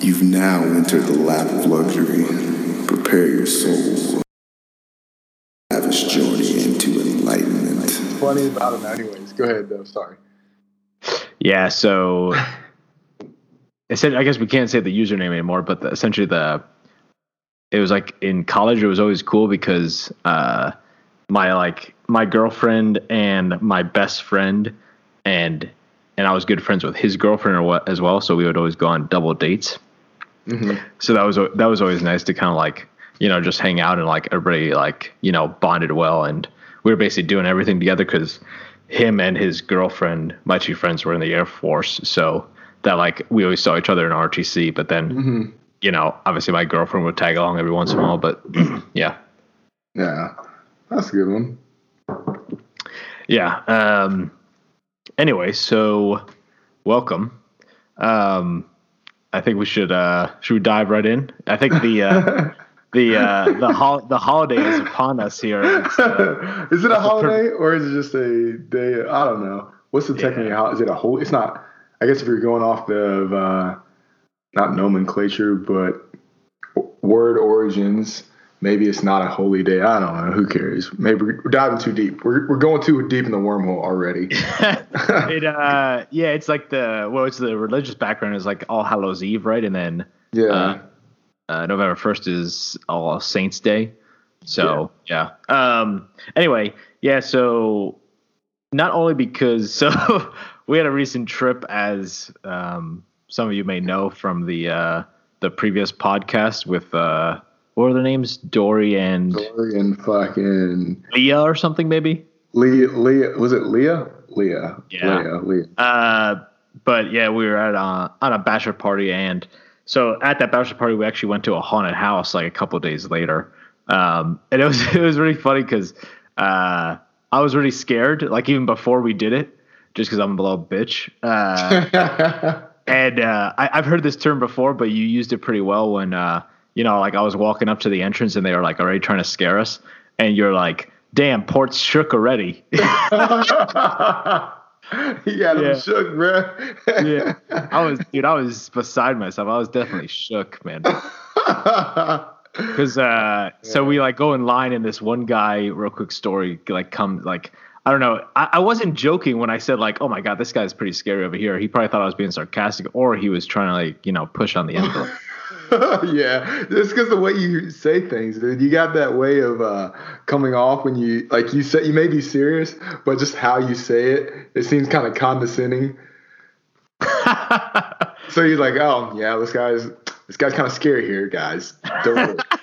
You've now entered the lap of luxury. Prepare your soul. Lavish journey into enlightenment. Funny about him, anyways. Go ahead, though. Sorry. Yeah, so essentially, I guess we can't say the username anymore, but the, essentially the it was like in college it was always cool because uh, my like my girlfriend and my best friend and and I was good friends with his girlfriend or what as well, so we would always go on double dates. Mm-hmm. So that was that was always nice to kind of like you know just hang out and like everybody like you know bonded well and we were basically doing everything together because him and his girlfriend, my two friends, were in the Air Force, so that like we always saw each other in RTC. But then, Mm-hmm. you know, obviously my girlfriend would tag along every once in a while. But yeah, Yeah, that's a good one. yeah. Um, anyway, so welcome. Um, I think we should uh, should we dive right in? I think the uh, the uh, the hol- the holiday is upon us here. Uh, is it a that's a per- holiday or is it just a day? I don't know. What's the technically Is it a whole? It's not. I guess if you're going off the uh, not nomenclature, but word origins, maybe it's not a holy day. I don't know. Who cares? Maybe we're diving too deep. We're we're going too deep in the wormhole already. it uh yeah, it's like the well, it's the religious background is like All Hallows Eve, right? And then Yeah. uh, uh, November first is All Saints Day. So yeah. Um. Anyway, yeah. So not only because so we had a recent trip, as um some of you may know from the uh the previous podcast with uh what were their names Dory and Dory and fucking Leah or something maybe. Leah. Leah was it Leah? Leah. Yeah. Leah. Leah. Uh, but yeah, we were at a, on a bachelor party, and so at that bachelor party, we actually went to a haunted house like a couple days later. Um, and it was it was really funny because uh, I was really scared, like even before we did it, just because I'm a little bitch. Uh, and uh, I, I've heard this term before, but you used it pretty well when uh, you know, like I was walking up to the entrance and they were like already trying to scare us, and you're like, "Damn, port's shook already." he got him Yeah. shook, bro. yeah, I was, dude, I was beside myself. I was definitely shook, man. Because uh, so we like go in line, and this one guy, real quick story, like come like I don't know. I, I wasn't joking when I said like, oh my god, this guy's pretty scary over here. He probably thought I was being sarcastic, or he was trying to like you know push on the envelope. yeah, just because the way you say things, dude. You got that way of uh, coming off when you like you say you may be serious, but just how you say it, it seems kind of condescending. So he's like, "Oh yeah, this guy's this guy's kind of scary here, guys."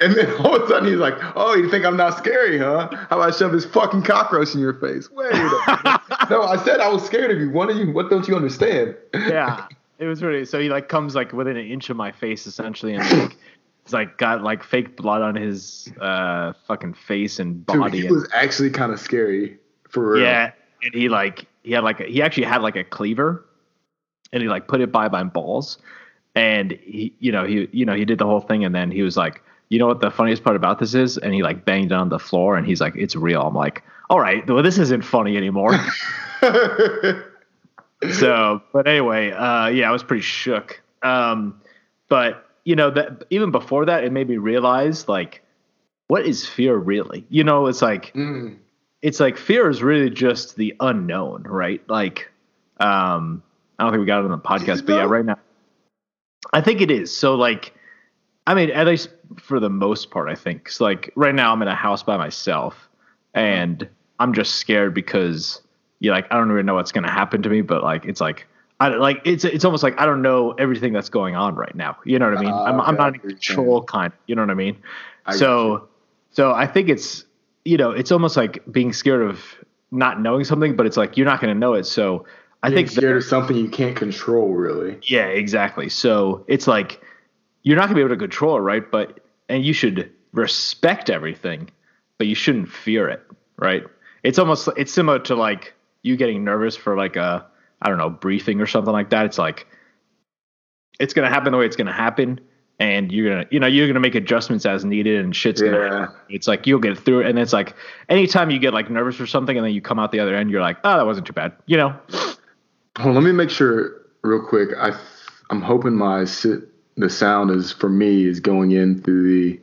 And then all of a sudden he's like, "Oh, you think I'm not scary, huh? How about I shove this fucking cockroach in your face?" Wait a minute. no, I said I was scared of you. What are you? What don't you understand? yeah, it was really. So he like comes like within an inch of my face essentially, and like he's like got like fake blood on his uh fucking face and Dude, body. he and- was actually kind of scary for real. Yeah, and he like he had like a, he actually had like a cleaver, and he like put it by my balls, and he you know he you know he did the whole thing, and then he was like, you know what the funniest part about this is, and he like banged it on the floor, and he's like, it's real. I'm like, all right, well this isn't funny anymore. so, but anyway, uh, yeah, I was pretty shook. Um, but you know that even before that, it made me realize like, what is fear really? You know, it's like Mm. it's like fear is really just the unknown, right? Like, um, I don't think we got it on the podcast, but yeah, right now, I think it is. So like, I mean, at least for the most part, I think. So like, right now, I'm in a house by myself, and I'm just scared because you like I don't even know what's gonna happen to me, but like it's like. I like it's it's almost like I don't know everything that's going on right now. You know what I mean? Ah, I'm I'm not in get what you're control kind. You know what I mean? I so so I think it's you know it's almost like being scared of not knowing something, but it's like you're not going to know it. So I Being think scared of something you can't control, really. yeah, exactly. So it's like you're not going to be able to control it, right? But and you should respect everything, but you shouldn't fear it, right? It's almost it's similar to like you getting nervous for like a I don't know briefing or something like that. It's like it's going to happen the way it's going to happen. And you're gonna, you know, you're gonna make adjustments as needed, and shit's gonna. Yeah. happen. It's like you'll get through it, and it's like anytime you get like nervous for something, and then you come out the other end, you're like, oh, that wasn't too bad, you know. On, let me make sure real quick. I I'm hoping my sit the sound is for me is going in through the.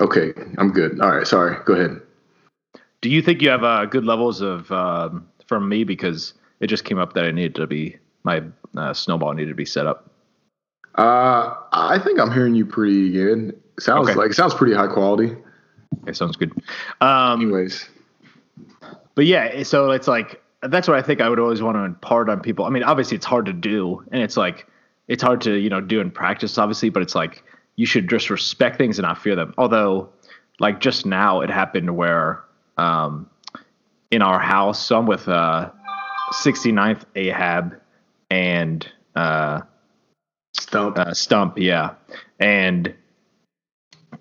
Okay, I'm good. All right, sorry. Go ahead. Do you think you have uh, good levels of um, from me because it just came up that I needed to be my uh, snowball needed to be set up. Uh, I think I'm hearing you pretty good. Sounds Okay. like sounds pretty high quality. Okay, sounds good. Um, Anyways, but yeah, so it's like that's what I think I would always want to impart on people. I mean, obviously it's hard to do, and it's like it's hard to you know do in practice, obviously, but it's like you should just respect things and not fear them. Although, like just now, it happened where um, in our house, so I'm with uh, 69th Ahab and uh, stump. uh, Stump, yeah, and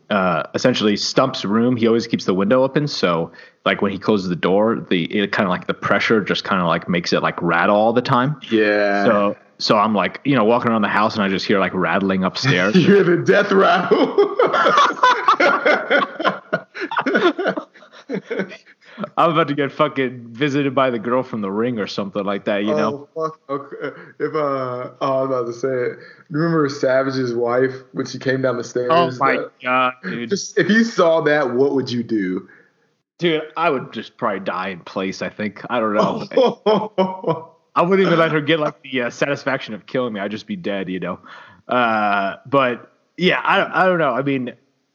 uh, essentially Stump's room. He always keeps the window open, so like when he closes the door, the it kind of like the pressure just kind of like makes it like rattle all the time. yeah. So so I'm like you know walking around the house and I just hear like rattling upstairs. you hear the death rattle. I'm about to get fucking visited by the girl from the ring or something like that, you know. Oh, fuck. Okay. If uh, oh, I was about to say it. Remember Savage's wife when she came down the stairs? Oh my That- god, dude! Just if you saw that, what would you do? Dude, I would just probably die in place. I think I don't know. I wouldn't even let her get like the uh, satisfaction of killing me. I'd just be dead, you know. Uh, but yeah, I don't, I don't know. I mean,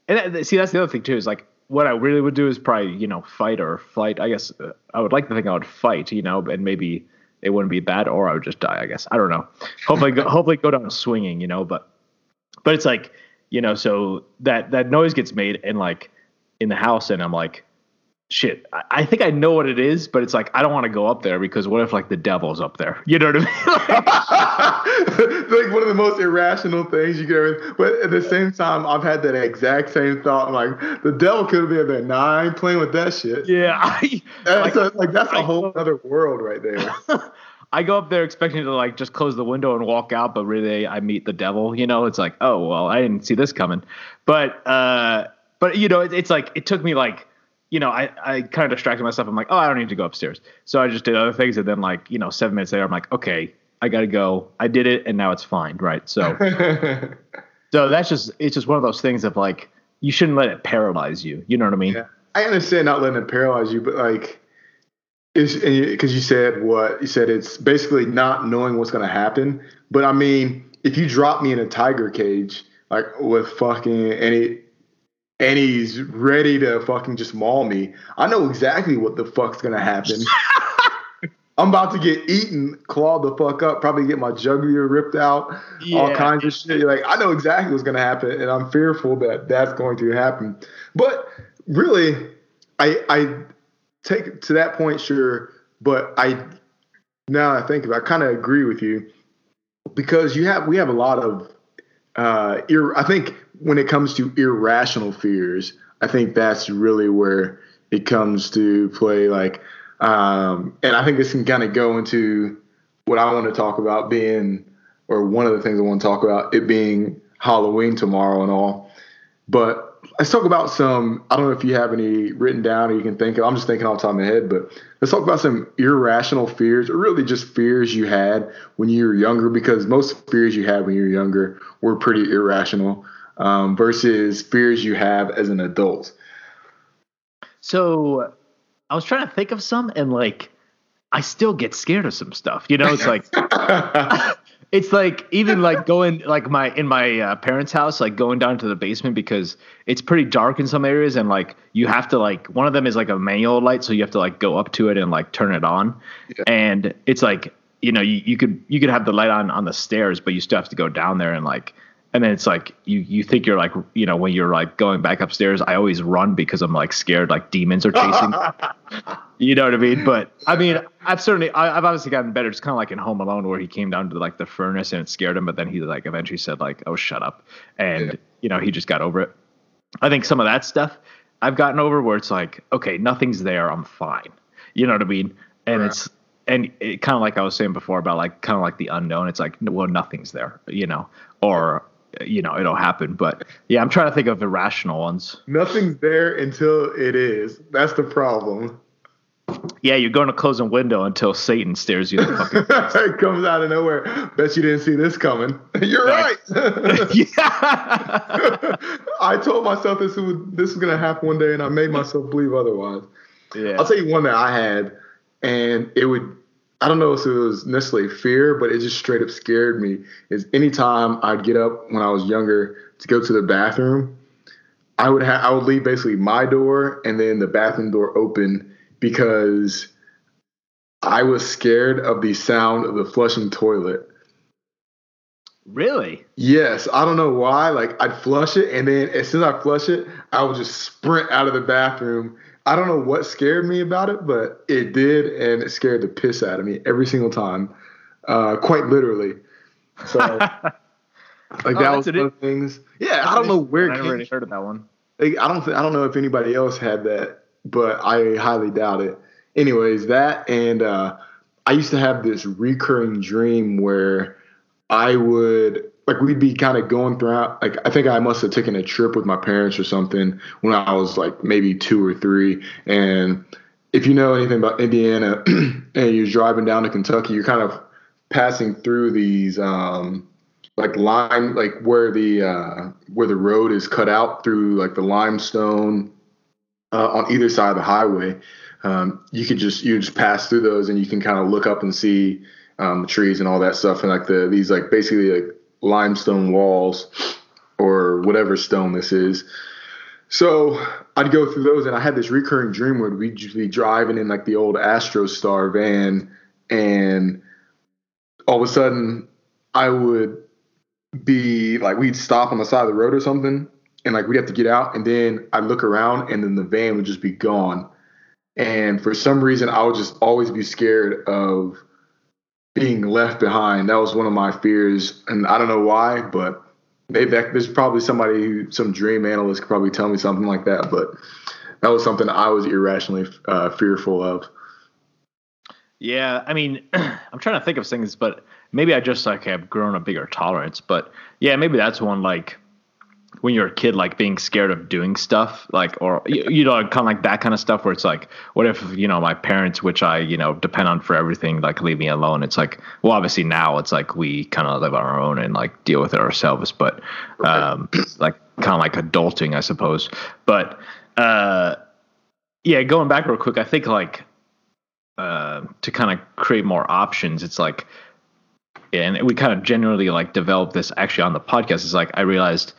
and that, see, that's the other thing too. Is like what I really would do is probably you know fight or flight. I guess uh, I would like to think I would fight, you know, and maybe it wouldn't be bad, or I would just die. I guess I don't know. Hopefully, go, hopefully go down swinging, you know. But but it's like you know, so that that noise gets made and like in the house, and I'm like shit, I, think I know what it is, but it's like I don't want to go up there because what if like the devil's up there? You know what I mean? Like, like one of the most irrational things you could ever. But at the same time, I've had that exact same thought. I'm like, the devil could have been there. Nah, I ain't playing with that shit. yeah, I That's like, a, like that's a whole other world right there. I go up there expecting to like just close the window and walk out, but really I meet the devil. You know, it's like oh well, I didn't see this coming. But uh, but you know, it, it's like it took me like. You know, I, I kind of distracted myself. I'm like, oh, I don't need to go upstairs. So I just did other things. And then, like, you know, seven minutes later, I'm like, okay, I got to go. I did it. And now it's fine. Right. So, So that's just it's just one of those things of like you shouldn't let it paralyze you. You know what I mean? Yeah. I understand not letting it paralyze you, but like, it's because you said what you said, it's basically not knowing what's going to happen. But I mean, if you drop me in a tiger cage, like with fucking any, and he's ready to fucking just maul me, I know exactly what the fuck's to happen. I'm about to get eaten, clawed the fuck up, probably get my jugular ripped out, all kinds of shit. You're like, I know exactly what's to happen, and I'm fearful that that's going to happen. But really, I I take to that point, sure. But I now that I think I kind of agree with you because you have we have a lot of uh, ir- I think when it comes to irrational fears, I think that's really where it comes to play. Like, um, and I think this can kind of go into what I want to talk about being, or one of the things I want to talk about it being Halloween tomorrow and all. But let's talk about some. I don't know if you have any written down or you can think of. I'm just thinking off the top of my head, but let's talk about some irrational fears, or really just fears you had when you were younger. Because most fears you had when you were younger were pretty irrational, um, versus fears you have as an adult. So I was trying to think of some and like I still get scared of some stuff. You know, it's like it's like even like going like my in my uh, parents' house, like going down to the basement because it's pretty dark in some areas, and like you have to like one of them is like a manual light, so you have to like go up to it and like turn it on, Yeah. and it's like you know you, you could you could have the light on on the stairs, but you still have to go down there and like. And then it's like you you think you're like you know when you're like going back upstairs, I always run because I'm like scared like demons are chasing. You know what I mean? But I mean, I've certainly, I, I've obviously gotten better. It's kind of like in Home Alone where he came down to like the furnace and it scared him, but then he like eventually said like, "Oh, shut up," and Yeah. you know he just got over it. I think some of that stuff I've gotten over where it's like, okay, nothing's there, I'm fine. You know what I mean? And Right. it's and it kind of like I was saying before about like kind of like the unknown. It's like, well, nothing's there, you know, or you know, it'll happen. But yeah, I'm trying to think of irrational ones. Nothing's there until it is. That's the problem. Yeah, you're going to close a window until Satan stares you In the fucking it comes out of nowhere. Bet you didn't see this coming. You're right. yeah. I told myself this was this was gonna happen one day, and I made myself believe otherwise. yeah. I'll tell you one that I had, and it would. I don't know if it was necessarily fear, but it just straight up scared me. Is anytime I'd get up when I was younger to go to the bathroom, I would have I would leave basically my door and then the bathroom door open because I was scared of the sound of the flushing toilet. Really? Yes, I don't know why. Like I'd flush it, and then as soon as I flush it, I would just sprint out of the bathroom. I don't know what scared me about it, but it did, and it scared the piss out of me every single time, uh, quite literally. So, like Oh, that was one of the things. Yeah, I don't know where I never really heard of that one. Like, I don't. Th- I don't know if anybody else had that, but I highly doubt it. Anyways, that and uh, I used to have this recurring dream where I would like we'd be kind of going throughout. Like I think I must have taken a trip with my parents or something when I was like maybe two or three. And if you know anything about Indiana and you're driving down to Kentucky, you're kind of passing through these. Um, like lime like where the uh where the road is cut out through like the limestone uh, on either side of the highway um you could just you just pass through those and you can kind of look up and see um trees and all that stuff and like the these like basically like limestone walls or whatever stone this is so I'd go through those, and I had this recurring dream where we'd be driving in like the old Aerostar van, and all of a sudden I would be like, we'd stop on the side of the road or something, and like we'd have to get out, and then I'd look around, and then the van would just be gone. And for some reason, I would just always be scared of being left behind. That was one of my fears, and I don't know why, but maybe that, there's probably somebody, who, some dream analyst, could probably tell me something like that. But that was something I was irrationally uh, fearful of. Yeah, I mean, I'm trying to think of things, but maybe I just like have grown a bigger tolerance. But yeah, maybe that's one like when you're a kid, like being scared of doing stuff, like or you, you know, kind of like that kind of stuff where it's like, what if you know my parents, which I you know depend on for everything, like leave me alone? It's like, well, obviously now it's like we kind of live on our own and like deal with it ourselves, but um, like kind of like adulting, I suppose. But uh, yeah, going back real quick, I think like uh, to kind of create more options, it's like, and we kind of generally like develop this actually on the podcast. Is like I realized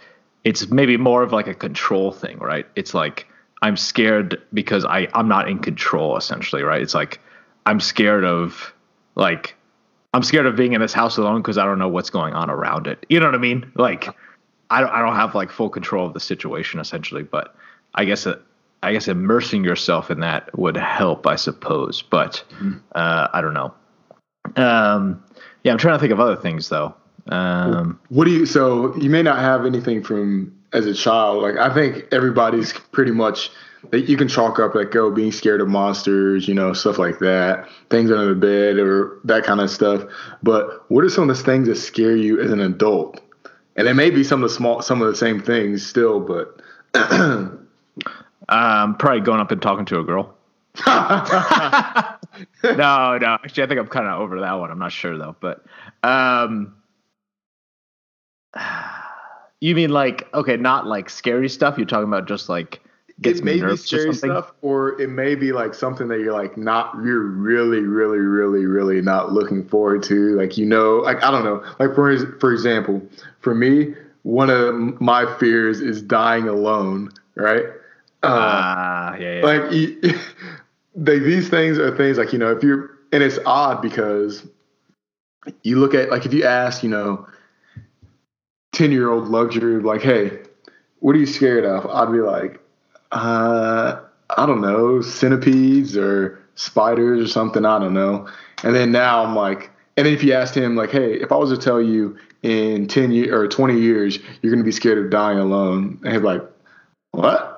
it's maybe more of like a control thing, right? It's like I'm scared because I I'm not in control essentially, right? It's like I'm scared of like I'm scared of being in this house alone because I don't know what's going on around it. You know what I mean? Like I don't I don't have like full control of the situation essentially, but I guess it, I guess immersing yourself in that would help, I suppose. But uh, I don't know. Um, yeah, I'm trying to think of other things though. Um, What do you? So you may not have anything from as a child. Like I think everybody's pretty much that you can chalk up like oh being scared of monsters, you know, stuff like that, things under the bed or that kind of stuff. But what are some of the things that scare you as an adult? And it may be some of the small, some of the same things still, but um, probably going up and talking to a girl. no, no. Actually, I think I'm kind of over that one. I'm not sure though. But um, you mean like okay, not like scary stuff. You're talking about just like gets it may be nervous or scary stuff, or it may be like something that you're like not you're really, really, really, really not looking forward to. Like you know, like I don't know. Like for for example, for me, one of my fears is dying alone. Right. Uh, Ah, yeah, yeah. like you, they, these things are things like you know if you're and it's odd because you look at like if you ask you know 10 year old luxury like hey what are you scared of? I'd be like uh i don't know centipedes or spiders or something i don't know. And then now i'm like and then if you asked him like hey if i was to tell you in 10 years or 20 years you're going to be scared of dying alone and he's like what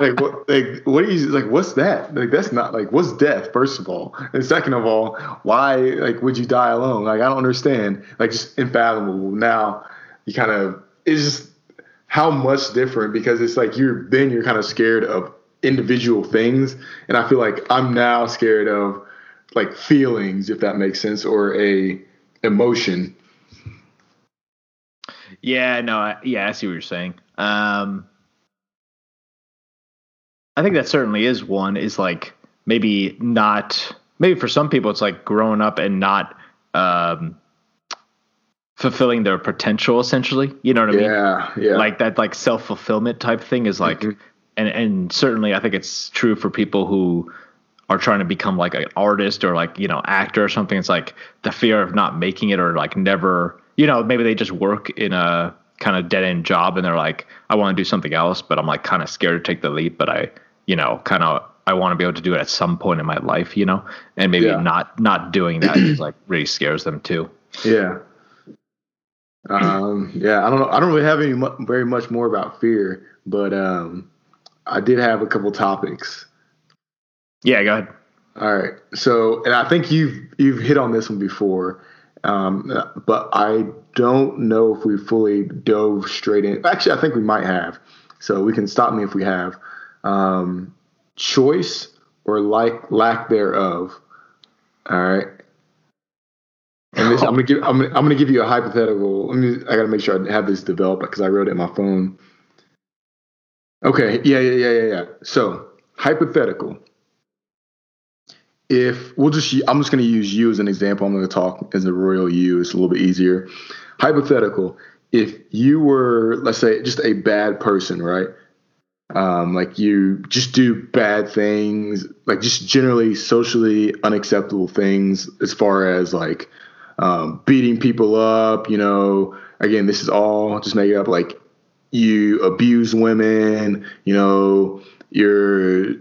like what like what you like what's that? Like that's not like what's death first of all? And second of all why like would you die alone? Like i don't understand. Like just unfathomable now you kind of it's just how much different because it's like you're then you're kind of scared of individual things, and I feel like I'm now scared of like feelings, if that makes sense, or a emotion. Yeah, no, I, yeah, I see what you're saying. Um, I think that certainly is one. Is like maybe not. Maybe for some people, it's like growing up and not um, fulfilling their potential. Essentially, you know what I mean? Yeah, yeah. Like that, like self fulfillment type thing is like, Mhm. and and certainly I think it's true for people who are trying to become like an artist or like you know actor or something. It's like the fear of not making it or like never. You know, maybe they just work in a kind of dead end job and they're like, I want to do something else, but I'm like kind of scared to take the leap. But I, you know, kind of I want to be able to do it at some point in my life, you know, and maybe Yeah. not not doing that is like really scares them too. Yeah. Um, yeah, I don't know. I don't really have any mu- very much more about fear, but um, I did have a couple topics. Yeah, go ahead. All right. So, and I think you've you've hit on this one before, um, but I don't know if we fully dove straight in. Actually, I think we might have. So we can stop me if we have. Um, choice or like lack thereof. All right. And this, I'm gonna give I'm gonna, I'm gonna give you a hypothetical. Me. I gotta make sure I have this developed because I wrote it in my phone. Okay. Yeah. Yeah. Yeah. Yeah. Yeah. So hypothetical if we'll just i'm just going to use you as an example i'm going to talk as a royal you it's a little bit easier hypothetical if you were let's say just a bad person right um, like you just do bad things like just generally socially unacceptable things as far as like um, beating people up you know again this is all just make it up like you abuse women you know you're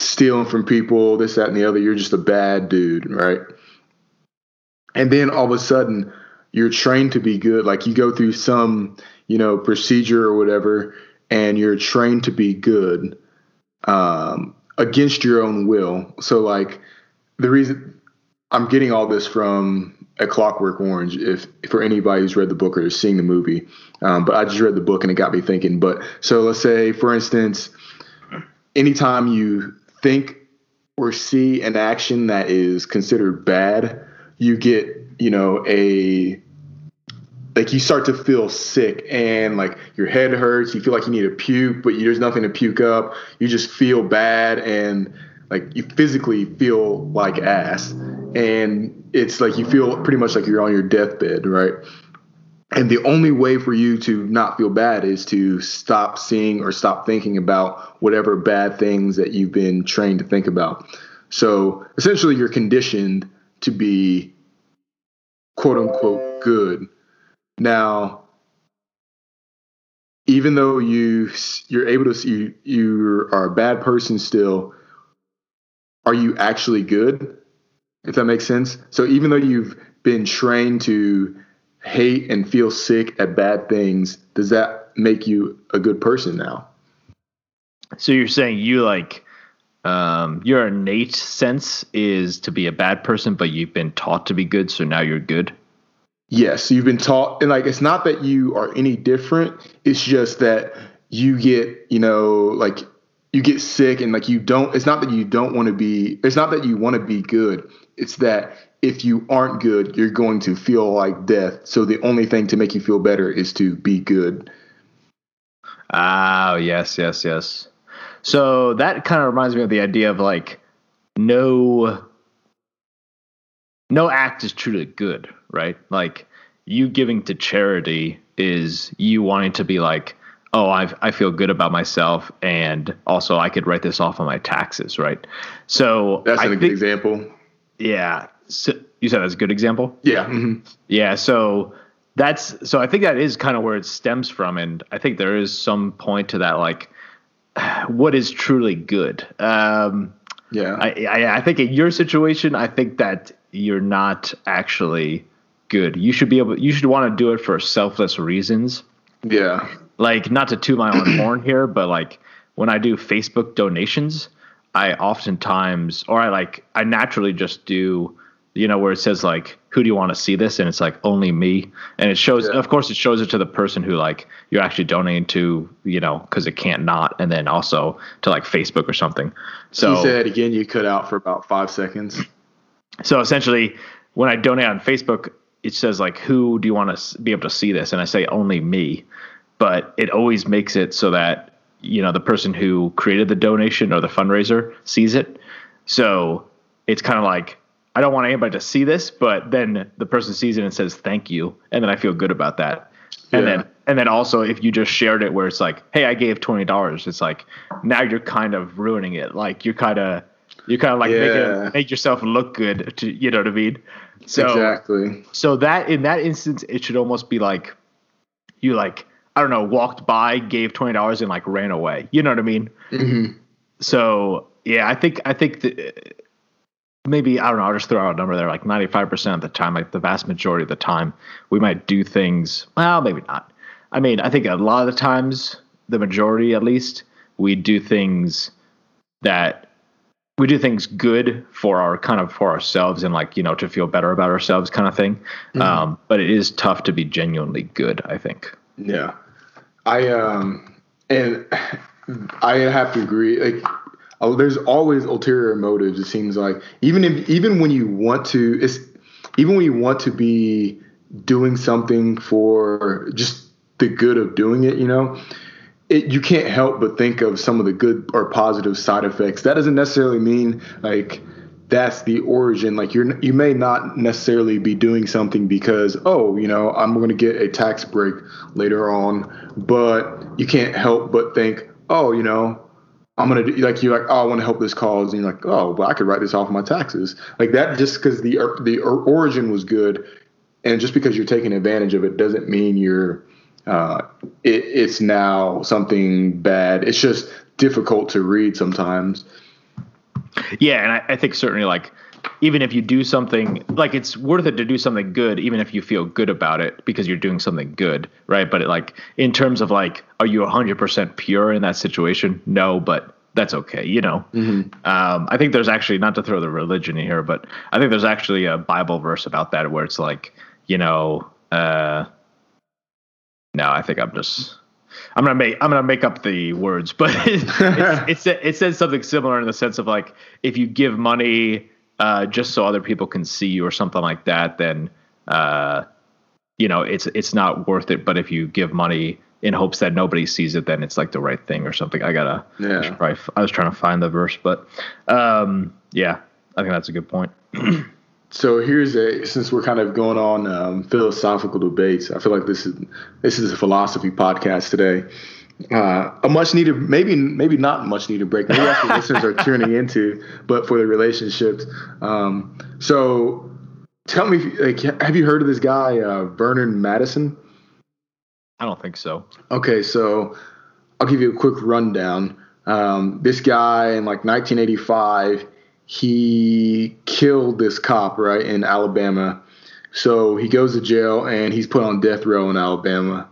stealing from people, this, that, and the other. You're just a bad dude, right? And then all of a sudden, you're trained to be good. Like you go through some, you know, procedure or whatever, and you're trained to be good um, against your own will. So, like, the reason I'm getting all this from A Clockwork Orange, if for anybody who's read the book or is seeing the movie, um, but I just read the book and it got me thinking. But so let's say, for instance, anytime you think or see an action that is considered bad, you get, you know, a like you start to feel sick and like your head hurts, you feel like you need to puke, but there's nothing to puke up. You just feel bad and like you physically feel like ass. And it's like you feel pretty much like you're on your deathbed, right? And the only way for you to not feel bad is to stop seeing or stop thinking about whatever bad things that you've been trained to think about. So essentially, you're conditioned to be quote unquote good. Now, even though you you're able to see you, you are a bad person still, are you actually good? If that makes sense. So even though you've been trained to hate and feel sick at bad things, does that make you a good person now? So you're saying you like um, your innate sense is to be a bad person, but you've been taught to be good, so now you're good. Yes, you've been taught, and like it's not that you are any different. It's just that you get, you know, like you get sick, and like you don't. It's not that you don't want to be. It's not that you want to be good. It's that if you aren't good, you're going to feel like death. So the only thing to make you feel better is to be good. Oh, yes, yes, yes. So that kind of reminds me of the idea of like no no act is truly good, right? Like you giving to charity is you wanting to be like, oh, I I feel good about myself, and also I could write this off on my taxes, right? So That's a good think, example. yeah. So you said that's a good example. Yeah. mhm. Yeah, so that's so I think that is kind of where it stems from, and I think there is some point to that, like what is truly good. Um, Yeah. I, I I think in your situation, I think that you're not actually good. You should be able. You should want to do it for selfless reasons. yeah. Like not to toot my own horn here, but like when I do Facebook donations, I oftentimes or I like I naturally just do you know where it says like who do you want to see this? And it's like only me. And it shows, Yeah. of course, it shows it to the person who like you're actually donating to, you know, because it can't not, and then also to like Facebook or something. So you said again, you cut out for about five seconds. so essentially, when I donate on Facebook, it says like, "Who do you want to be able to see this?" And I say only me, but it always makes it so that you know the person who created the donation or the fundraiser sees it. So it's kind of like I don't want anybody to see this, but then the person sees it and says thank you, and then I feel good about that. And Yeah. then and then also if you just shared it where it's like, hey, I gave twenty dollars, it's like now you're kind of ruining it. Like you're kind of you're kind of like Yeah. making make yourself look good to you know what I mean. So exactly. so that in that instance, it should almost be like you like I don't know walked by, gave twenty dollars, and like ran away. You know what I mean? Mhm. So yeah, I think I think that maybe I don't know. I'll just throw out a number there. Like ninety five percent of the time, like the vast majority of the time, we might do things. Well, maybe not. I mean, I think a lot of the times, the majority at least, we do things that we do things good for our kind of for ourselves and like you know to feel better about ourselves kind of thing. Um, but it is tough to be genuinely good. I think. Yeah, I um, and I have to agree. Like, oh, there's always ulterior motives. It seems like even if even when you want to, it's even when you want to be doing something for just the good of doing it. You know, it, you can't help but think of some of the good or positive side effects. That doesn't necessarily mean like that's the origin. Like you're you may not necessarily be doing something because oh you know I'm going to get a tax break later on, but you can't help but think oh you know I'm gonna do like you're like oh I want to help this cause and you're like oh well I could write this off my taxes like that just because the the origin was good and just because you're taking advantage of it doesn't mean you're uh, it, it's now something bad. It's just difficult to read sometimes. Yeah, and I, I think certainly like even if you do something like it's worth it to do something good, even if you feel good about it because you're doing something good, right? But it, like in terms of like, are you 100% pure in that situation? No, but that's okay, you know. Um, I think there's actually not to throw the religion in here, but I think there's actually a Bible verse about that where it's like, you know, uh, no, I think I'm just. I'm gonna make I'm gonna make up the words, but it, it, it says something similar in the sense of like if you give money uh, just so other people can see you or something like that, then uh, you know it's it's not worth it. But if you give money in hopes that nobody sees it, then it's like the right thing or something. I gotta. Yeah. I, probably, f- I was trying to find the verse, but um, yeah, I think that's a good point. So here's a since we're kind of going on um, philosophical debates. I feel like this is this is a philosophy podcast today. Uh, a much needed, maybe maybe not much needed break. Maybe that's what listeners are tuning into, but for the relationships. Um, so tell me, like, have you heard of this guy uh, Vernon Madison? I don't think so. Okay, so I'll give you a quick rundown. Um, this guy in like 1985, he killed this cop right in Alabama. So he goes to jail and he's put on death row in Alabama.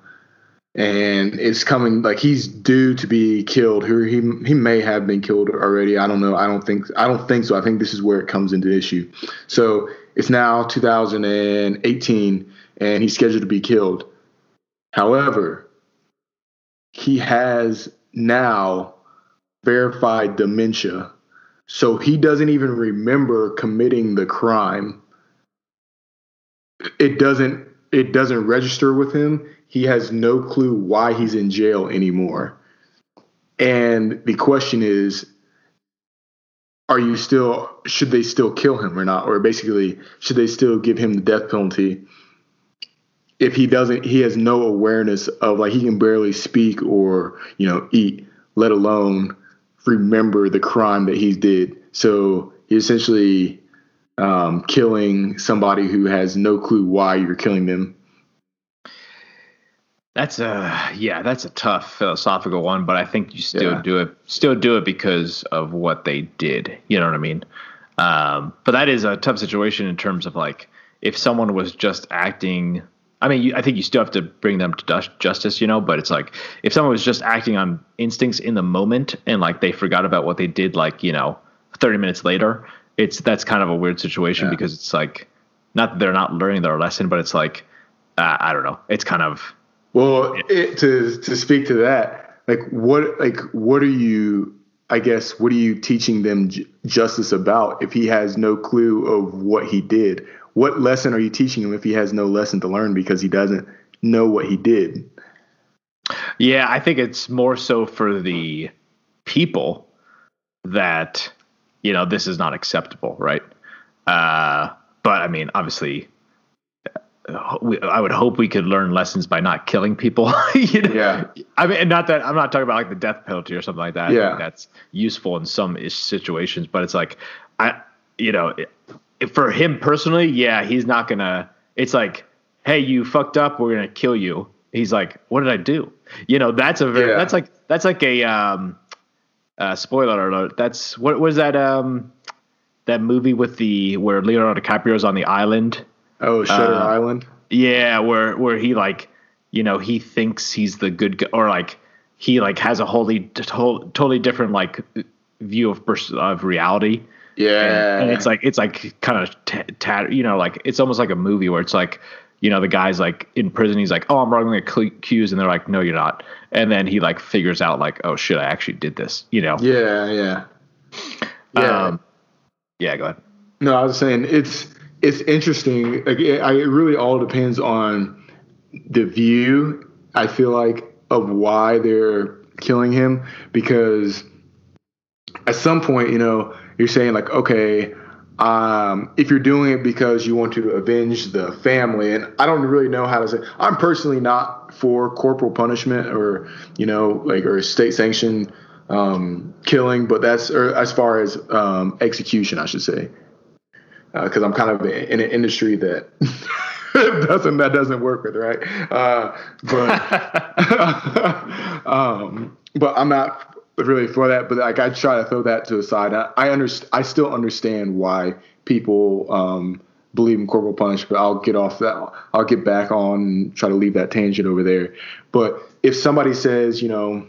And it's coming like he's due to be killed. He he he may have been killed already. I don't know. I don't think I don't think so. I think this is where it comes into issue. So it's now 2018 and he's scheduled to be killed. However, he has now verified dementia. So he doesn't even remember committing the crime. It doesn't it doesn't register with him. He has no clue why he's in jail anymore. And the question is are you still should they still kill him or not or basically should they still give him the death penalty if he doesn't he has no awareness of like he can barely speak or you know eat let alone remember the crime that he did so he essentially um, killing somebody who has no clue why you're killing them That's a yeah, that's a tough philosophical one, but I think you still Yeah. do it still do it because of what they did. You know what I mean? Um, but that is a tough situation in terms of like if someone was just acting. I mean, you, I think you still have to bring them to justice, you know. But it's like if someone was just acting on instincts in the moment and like they forgot about what they did, like you know, thirty minutes later, it's that's kind of a weird situation Yeah. because it's like not that they're not learning their lesson, but it's like uh, I don't know. It's kind of well it, to to speak to that. Like what like what are you? I guess what are you teaching them j- justice about if he has no clue of what he did? What lesson are you teaching him if he has no lesson to learn because he doesn't know what he did? Yeah, I think it's more so for the people that you know this is not acceptable, right? Uh, but I mean, obviously, uh, we, I would hope we could learn lessons by not killing people. you know? Yeah. I mean, not that I'm not talking about like the death penalty or something like that. Yeah. that's useful in some situations, but it's like I, you know, it, for him personally, yeah, he's not gonna. It's like, hey, you fucked up. We're gonna kill you. He's like, what did I do? You know, that's a very, Yeah. that's like that's like a um, uh, spoiler alert. That's what was that um that movie with the where Leonardo DiCaprio's on the island. Oh, Shutter Uh, Island. Yeah, where where he like, you know, he thinks he's the good guy, or like he like has a wholly to- totally different like view of of reality. Yeah. And it's like it's like kind of t- you know, like it's almost like a movie where it's like, you know, the guy's like in prison. He's like, oh, I'm wrongly accused, and they're like, no, you're not. And then he like figures out like, oh shit, I actually did this. You know. yeah, yeah. Yeah. Um, yeah. Go ahead. No, I was saying it's it's interesting. Like, it, I, it really all depends on the view. I feel like of why they're killing him because at some point, you know, you're saying like, okay, um, if you're doing it because you want to avenge the family, and I don't really know how to say. I'm personally not for corporal punishment or you know like or state sanctioned um, killing, but that's or as far as um, execution, I should say, because I'm kind of in an industry that doesn't that doesn't work with right. Uh, but um, but I'm not really for that. But like I try to throw that to the side. I, I understand. I still understand why people um, believe in corporal punishment. But I'll get off that. I'll get back on and try to leave that tangent over there. But if somebody says, you know,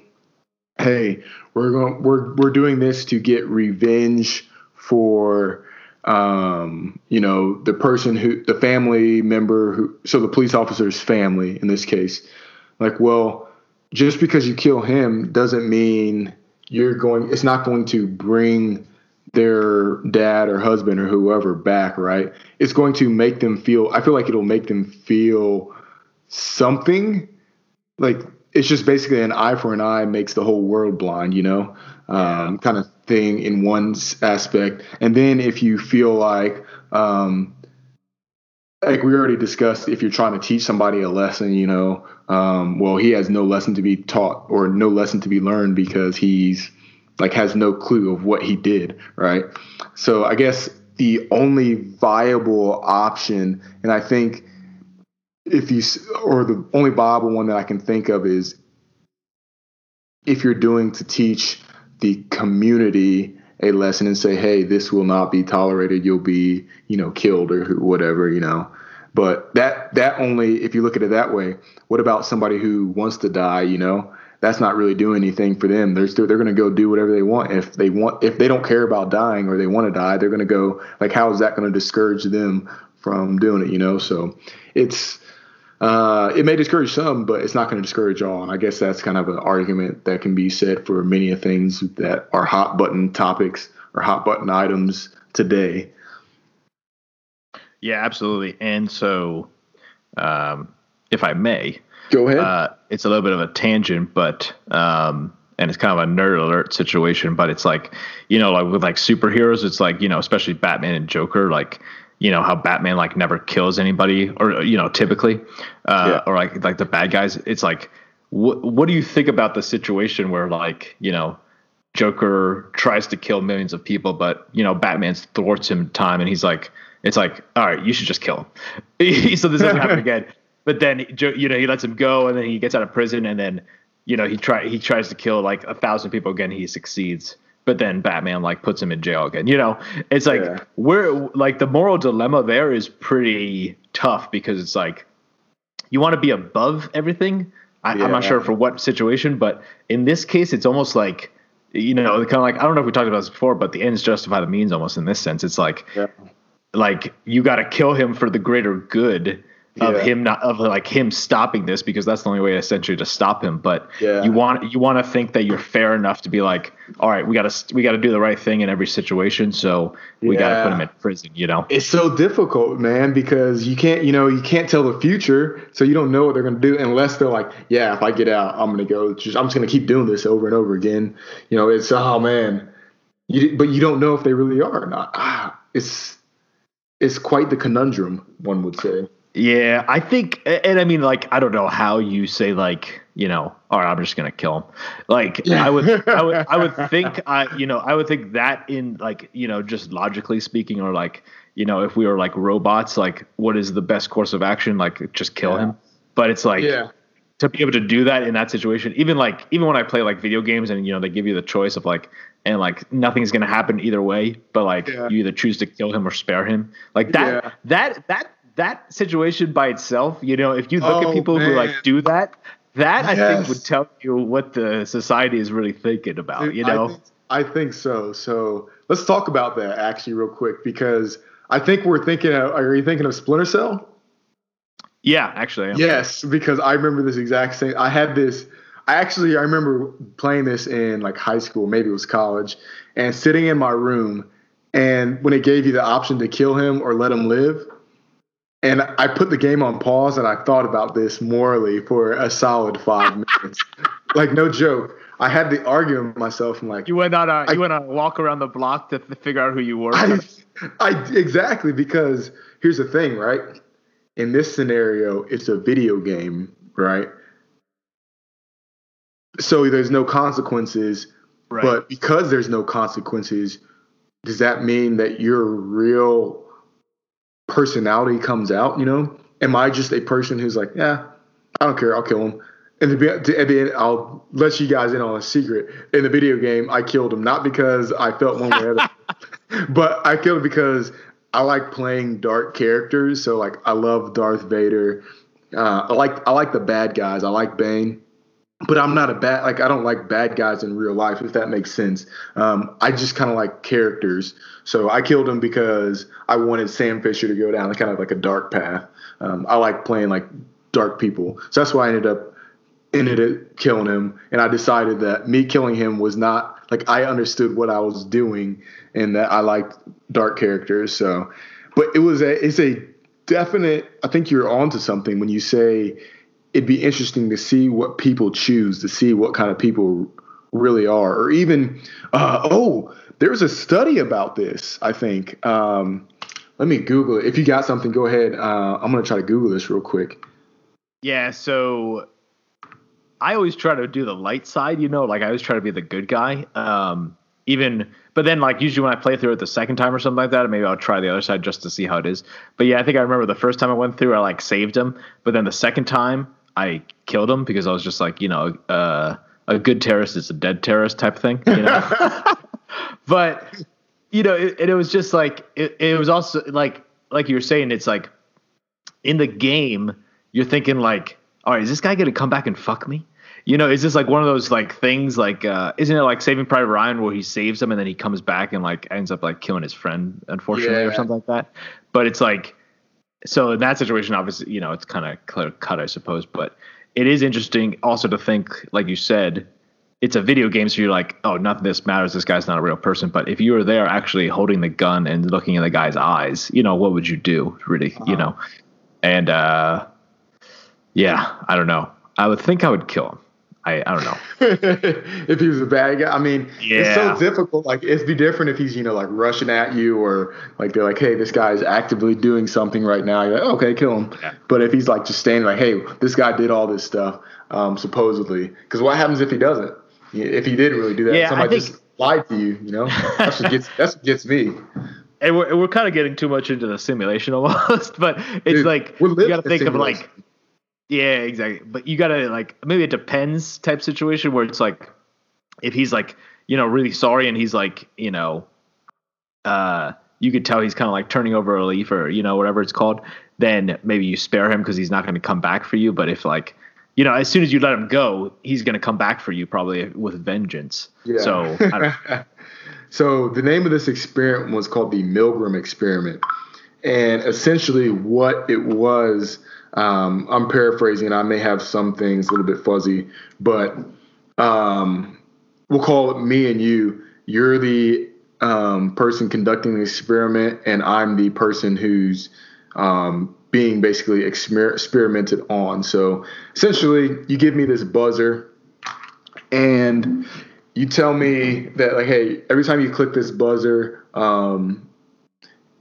hey, we're going, we're we're doing this to get revenge for um, you know, the person who, the family member who, so the police officer's family in this case, like, well, just because you kill him doesn't mean you're going, it's not going to bring their dad or husband or whoever back, right? It's going to make them feel, I feel like it'll make them feel something like it's just basically an eye for an eye makes the whole world blind, you know, um, kind of thing in one aspect. And then if you feel like, um, like we already discussed, if you're trying to teach somebody a lesson, you know, um, well, he has no lesson to be taught or no lesson to be learned because he's like has no clue of what he did, right? So I guess the only viable option, and I think if you or the only viable one that I can think of is if you're doing to teach the community a lesson and say, hey, this will not be tolerated. You'll be, you know, killed or whatever, you know. But that that only if you look at it that way. What about somebody who wants to die? You know, that's not really doing anything for them. They're still they're going to go do whatever they want. If they want, if they don't care about dying or they want to die, they're going to go. Like, how is that going to discourage them from doing it? You know, so it's uh, it may discourage some, but it's not going to discourage all. And I guess that's kind of an argument that can be said for many of things that are hot button topics or hot button items today. Yeah, absolutely. And so, um, if I may, Go ahead. uh, it's a little bit of a tangent, but um, and it's kind of a nerd alert situation. But it's like you know, like with like superheroes, it's like you know, especially Batman and Joker, like you know how Batman like never kills anybody, or you know, typically, uh, Yeah. or like like the bad guys. It's like, what what do you think about the situation where like you know. Joker tries to kill millions of people, but you know Batman thwarts him time, and he's like, "It's like, all right, you should just kill him, so this doesn't happen again." But then, you know, he lets him go, and then he gets out of prison, and then, you know, he try he tries to kill like a thousand people again. He succeeds, but then Batman like puts him in jail again. You know, it's like Yeah. we're like the moral dilemma there is pretty tough because it's like you want to be above everything. I, I'm not sure for what situation, but in this case, it's almost like you know, kind of like I don't know if we talked about this before, but the ends justify the means almost in this sense. It's like Yeah. like you got to kill him for the greater good of Yeah. him not of like him stopping this because that's the only way essentially to stop him but Yeah. you want you want to think that you're fair enough to be like all right we got to we got to do the right thing in every situation so we got to put him in prison you know It's so difficult, man, because you can't, you know, you can't tell the future, so you don't know what they're going to do unless they're like, yeah, if I get out, I'm going to go. Just, I'm just going to keep doing this over and over again. You know, it's oh man, you, but you don't know if they really are or not. Ah, it's it's quite the conundrum, one would say. Yeah, I think, and I mean, like, I don't know how you say, like, you know, all right, I'm just gonna kill him. Like, Yeah. I would, I would, I would think, I, you know, I would think that in, like, you know, just logically speaking, or like, you know, if we were like robots, like, what is the best course of action? Like, just kill Yeah. him. But it's like yeah, to be able to do that in that situation, even like, even when I play like video games, and you know, they give you the choice of like, and like nothing's gonna happen either way, but like Yeah. you either choose to kill him or spare him. Like that, Yeah. that, that, that situation by itself, you know, if you look Oh, at people who like do that, that I think would tell you what the society is really thinking about. Dude, you know, I think, I think so. So let's talk about that actually real quick because I think we're thinking. Of, are you thinking of Splinter Cell? yeah, actually. Yes, because I remember this exact same. I had this. I actually I remember playing this in like high school, maybe it was college, and sitting in my room, and when it gave you the option to kill him or let him live, and I put the game on pause and I thought about this morally for a solid five minutes. Like no joke, I had the argument with myself. I'm like, You went on a I- you went on a walk around the block to th- figure out who you were. I, I exactly because here's the thing, right? In this scenario, it's a video game, right? So there's no consequences, right. but because there's no consequences, does that mean that your real personality comes out? You know, am I just a person who's like, yeah, I don't care, I'll kill him. And to to, at the end, I'll let you guys in on a secret. In the video game, I killed him not because I felt one way or the other, but I killed him because I like playing dark characters. So like, I love Darth Vader. Uh, I like I like the bad guys. I like Bane but I'm not a bad like I don't like bad guys in real life if that makes sense. Um, I just kind of like characters. So I killed him because I wanted Sam Fisher to go down kind of like a dark path. Um, I like playing like dark people, so that's why I ended up ended up killing him. And I decided that me killing him was not like I understood what I was doing and that I liked dark characters. So, but it was a it's a definite. I think you're onto something when you say it'd be interesting to see what people choose, to see what kind of people really are, or even uh, oh, there's a study about this. I think. Um, let me Google it. If you got something, go ahead. Uh, I'm gonna try to Google this real quick. Yeah, so I always try to do the light side, you know, like I always try to be the good guy. Um, even, but then like usually when I play through it the second time or something like that, maybe I'll try the other side just to see how it is. But yeah, I think I remember the first time I went through, I like saved him, but then the second time I killed him because I was just like, you know, uh, a good terrorist is a dead terrorist type thing, you know. but you know, it, it was just like it, it was also like like you were saying, it's like in the game, you're thinking like, all right, is this guy gonna come back and fuck me? You know, is this like one of those like things like uh isn't it like Saving Private Ryan where he saves him and then he comes back and like ends up like killing his friend, unfortunately, or something like that. But it's like so in that situation, obviously, you know, it's kind of clear cut, I suppose. But it is interesting also to think, like you said, it's a video game, so you're like, oh, nothing this matters. This guy's not a real person. But if you were there actually holding the gun and looking in the guy's eyes, you know, what would you do, really? You Uh-huh. know, and uh, yeah, I don't know. I would think I would kill him. I, I don't know. if he was a bad guy, I mean, it's so difficult. Like, it'd be different if he's, you know, like rushing at you, or like they're like, "Hey, this guy's actively doing something right now." You're like, "Okay, kill him." Yeah. But if he's like just standing, like, "Hey, this guy did all this stuff," um, supposedly, because what happens if he doesn't? If he did really do that, Yeah, I somebody think- just lied to you. You know, that's what gets that's what gets me. And we're we're kind of getting too much into the simulation almost, but it's Dude, like you got to a think of like simulation. Yeah, exactly. But you gotta like maybe it depends type situation where it's like if he's like you know really sorry and he's like you know uh you could tell he's kind of like turning over a leaf or you know whatever it's called then maybe you spare him because he's not going to come back for you but if like you know as soon as you let him go he's going to come back for you probably with vengeance Yeah. so I don't, so the name of this experiment was called the Milgram experiment, And essentially, what it was, um, I'm paraphrasing, and I may have some things a little bit fuzzy, but um, we'll call it me and you. You're the um, person conducting the experiment, and I'm the person who's um, being basically exper- experimented on. So essentially, you give me this buzzer, and you tell me that like, hey, every time you click this buzzer, um,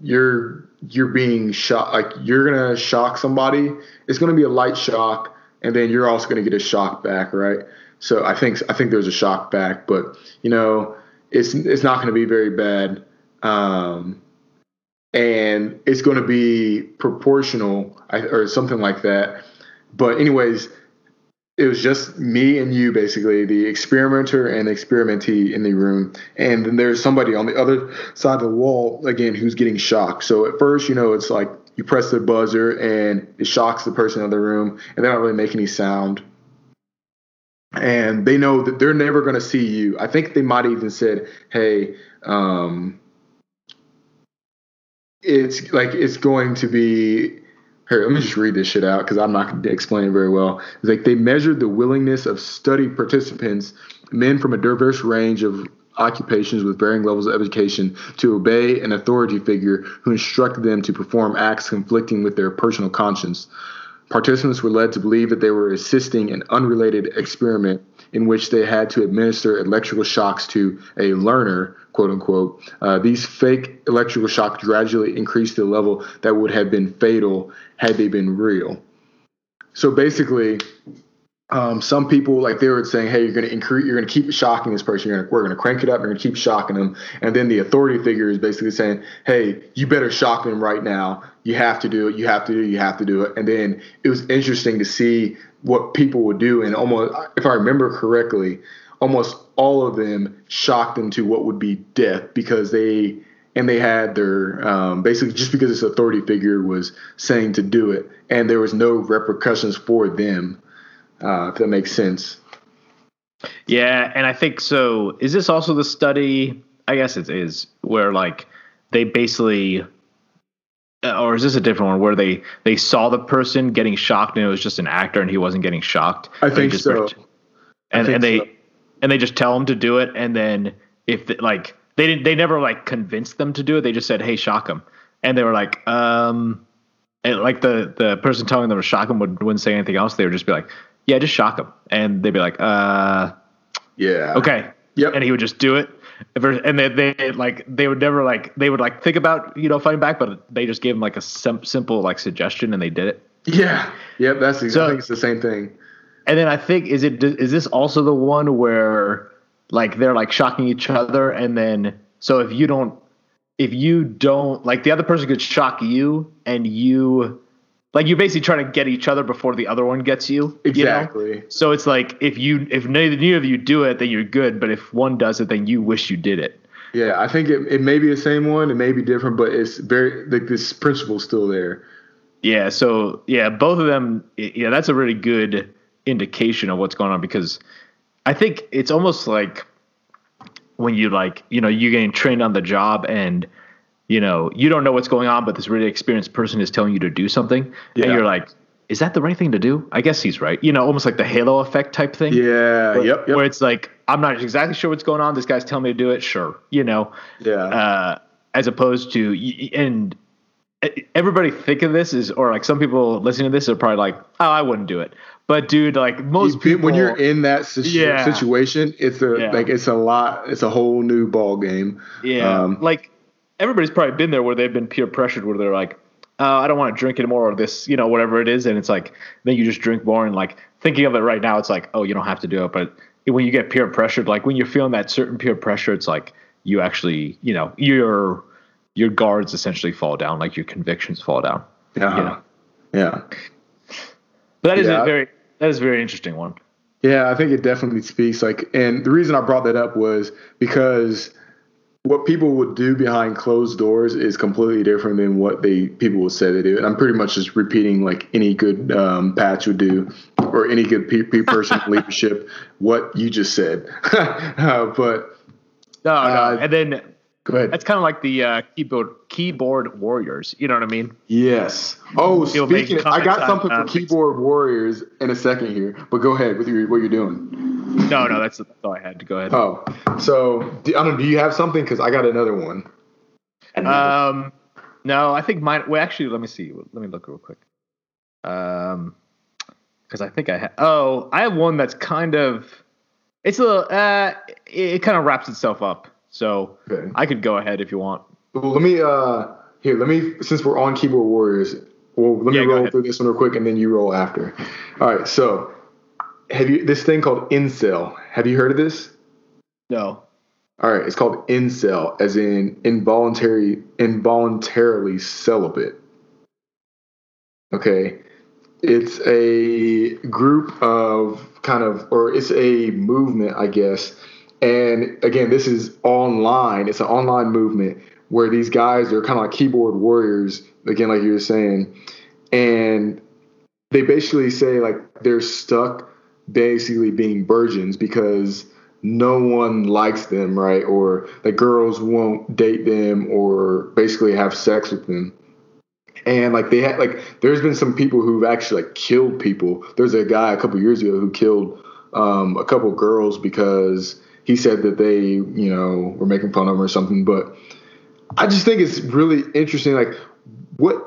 you're you're being shocked. Like you're gonna shock somebody. It's gonna be a light shock, and then you're also gonna get a shock back, right? So I think I think there's a shock back, but you know, it's it's not gonna be very bad. Um, and it's to be proportional or something like that. But anyways, it was just me and you basically, the experimenter and the experimentee in the room, and then there's somebody on the other side of the wall again who's getting shocked. So at first, you know, it's like you press the buzzer and it shocks the person in the room, and they don't really make any sound. And they know that they're never going to see you. I think they might even said, "Hey, um, it's like it's going to be here, let me just read this shit out because I'm not going to explain it very well. It's like they measured the willingness of study participants, men from a diverse range of occupations with varying levels of education, to obey an authority figure who instructed them to perform acts conflicting with their personal conscience. Participants were led to believe that they were assisting an unrelated experiment in which they had to administer electrical shocks to a learner, quote unquote. Uh, these fake electrical shocks gradually increased to the level that would have been fatal had they been real. So basically, um, some people like they were saying, "Hey, you're going to increase, you're going to keep shocking this person. To, we're going to crank it up. You're going to keep shocking them." And then the authority figure is basically saying, "Hey, you better shock them right now. You have to do it. You have to do. It, you have to do it." And then it was interesting to see what people would do, and almost, if I remember correctly, almost all of them shocked into what would be death because they and they had their um, basically just because this authority figure was saying to do it, and there was no repercussions for them uh, if that makes sense. Yeah, and I think so. Is this also the study? I guess it is where like they basically, uh, or is this a different one where they they saw the person getting shocked and it was just an actor and he wasn't getting shocked? I think just so. And, and they so. And they just tell them to do it, and then if the, like they didn't, they never like convinced them to do it. They just said, "Hey, shock them," and they were like, um, and like the the person telling them to shock them would, wouldn't say anything else. They would just be like, yeah, just shock them, and they'd be like, uh, yeah, okay, yep, and he would just do it. And they, they like they would never like they would like think about you know fighting back, but they just gave him like a sim- simple like suggestion and they did it. Yeah, yep, that's exactly. So, it's the same thing. And then I think is it is this also the one where like they're like shocking each other and then so if you don't if you don't like the other person could shock you and you like you're basically trying to get each other before the other one gets you. Exactly. You know? So it's like if you if neither, neither of you do it, then you're good. But if one does it, then you wish you did it. Yeah, I think it, it may be the same one, it may be different, but it's very like this principle still there. Yeah. So yeah, both of them. Yeah, that's a really good indication of what's going on because I think it's almost like when you like you know you're getting trained on the job and you know, you don't know what's going on, but this really experienced person is telling you to do something, yeah. and you're like, is that the right thing to do? I guess he's right. You know, almost like the halo effect type thing. Yeah. Where, yep, yep. Where it's like, I'm not exactly sure what's going on. This guy's telling me to do it. Sure. You know. Yeah. Uh, as opposed to and everybody think of this is or like some people listening to this are probably like, oh, I wouldn't do it. But dude, like most people, when you're in that situ- yeah. situation, it's a yeah. like it's a lot. It's a whole new ball game. Yeah. Um, like everybody's probably been there where they've been peer pressured where they're like, uh, I don't want to drink anymore or this, you know, whatever it is. And it's like, then you just drink more. And like thinking of it right now, it's like, oh, you don't have to do it. But when you get peer pressured, like when you're feeling that certain peer pressure, it's like you actually, you know, your, your guards essentially fall down, like your convictions fall down. Yeah. You know? Yeah. But that is yeah. a very, that is a very interesting one. Yeah, I think it definitely speaks like, and the reason I brought that up was because what people would do behind closed doors is completely different than what they people would say they do. And I'm pretty much just repeating like any good um, patch would do, or any good pe- pe- person leadership, what you just said. uh, but no, no, uh, and then Go ahead. That's kind of like the uh, keyboard keyboard warriors. You know what I mean? Yes. Oh, make speaking, I got something on, for uh, keyboard warriors in a second here, but go ahead with your, what you're doing. No, no, that's, that's all I had to go ahead. Oh, so do, I don't. know, Do you have something? Because I got another one. Um, no, I think mine. Well, actually, let me see. Let me look real quick. Um, because I think I have. Oh, I have one that's kind of. It's a little. Uh, it, it kind of wraps itself up. So Okay. I could go ahead if you want. Well, let me. Uh, here, let me. Since we're on keyboard warriors, well, let me Yeah, roll through this one real quick, and then you roll after. All right. So, have you this thing called incel? Have you heard of this? No. All right, it's called incel, as in involuntary, involuntarily celibate. Okay, it's a group of kind of, or it's a movement, I guess. And again, this is online. It's an online movement where these guys are kind of like keyboard warriors. Again, like you were saying, and they basically say like they're stuck, basically being virgins because no one likes them, right? Or the girls won't date them or basically have sex with them. And like they had like there's been some people who've actually like killed people. There's a guy a couple years ago who killed um, a couple girls because he said that they, you know, were making fun of him or something. But I just think it's really interesting. Like, what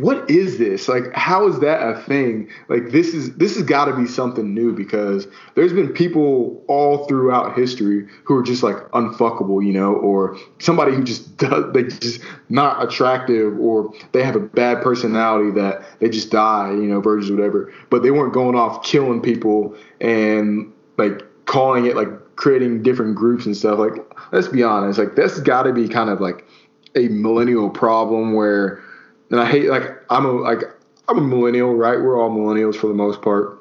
what is this? Like, how is that a thing? Like, this is this has got to be something new because there's been people all throughout history who are just like unfuckable, you know, or somebody who just does they just not attractive or they have a bad personality that they just die, you know, virgins, whatever. But they weren't going off killing people and like calling it like creating different groups and stuff. Like, let's be honest, like that's got to be kind of like a millennial problem where and I hate like I'm a like I'm a millennial, right? We're all millennials for the most part.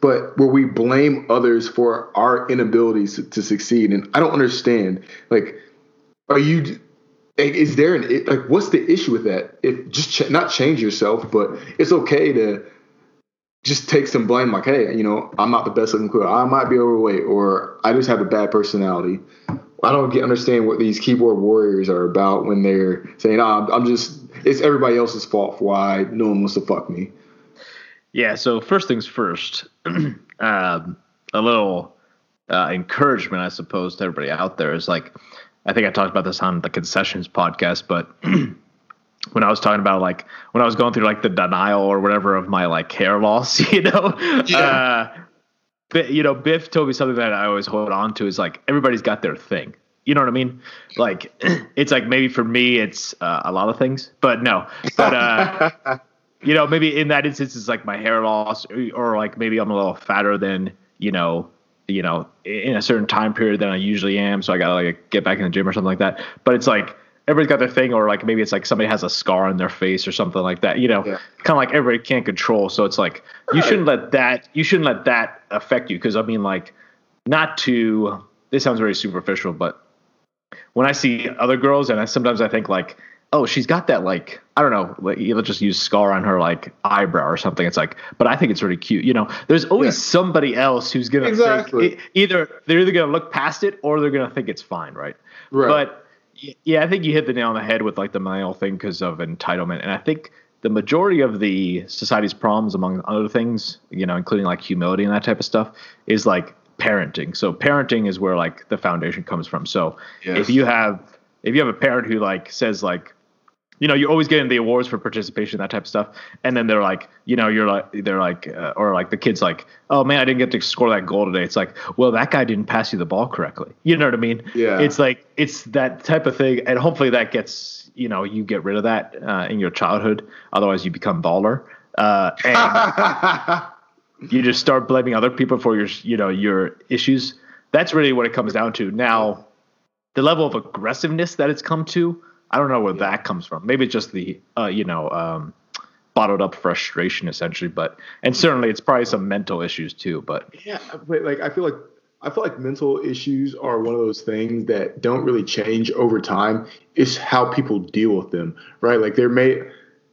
But where we blame others for our inabilities to, to succeed, and I don't understand. Like, are you? Is there an like? What's the issue with that? If just ch- not change yourself, but it's okay to just take some blame. Like, hey, you know, I'm not the best looking girl. I might be overweight, or I just have a bad personality. I don't get understand what these keyboard warriors are about when they're saying, "Ah, I'm, I'm just it's everybody else's fault for why no one wants to fuck me." Yeah. So first things first, um, a little uh, encouragement, I suppose, to everybody out there is like, I think I talked about this on the concessions podcast, but when I was talking about like when I was going through like the denial or whatever of my like hair loss, you know, Yeah. uh, but you know, Biff told me something that I always hold on to is like everybody's got their thing. You know what I mean? Like it's like maybe for me it's uh, a lot of things, but no, but uh, you know, maybe in that instance, it's like my hair loss, or, or like maybe I'm a little fatter than you know, you know, in a certain time period than I usually am, so I gotta like get back in the gym or something like that. But it's like everybody's got their thing, or like maybe it's like somebody has a scar on their face or something like that. You know, Yeah. kind of like everybody can't control. So it's like you shouldn't let that you shouldn't let that affect you because I mean like not to this sounds very superficial, but when I see other girls, and I, sometimes I think like, oh, she's got that like I don't know, like let's just use scar on her like eyebrow or something. It's like, but I think it's really cute. You know, there's always Yeah. somebody else who's gonna Exactly. think, either they're either gonna look past it or they're gonna think it's fine, right? Right. But yeah, I think you hit the nail on the head with like the male thing because of entitlement, and I think the majority of the society's problems, among other things, you know, including like humility and that type of stuff, is like parenting. So parenting is where like the foundation comes from. So Yes. if you have if you have a parent who like says like you know you're always getting the awards for participation that type of stuff. And then they're like you know you're like they're like uh, or like the kids like oh man i didn't get to score that goal today. It's like well that guy didn't pass you the ball correctly. You know what i mean? Yeah. it's like it's that type of thing and hopefully that gets you know you get rid of that uh, in your childhood. Otherwise you become baller. Uh, and you just start blaming other people for your you know your issues. That's really what it comes down to. Now the level of aggressiveness that it's come to i don't know where that comes from maybe it's just the uh, you know um, bottled up frustration essentially but and certainly it's probably some mental issues too but Yeah, but like I feel like I feel like mental issues are one of those things that don't really change over time. It's how people deal with them, right? Like there may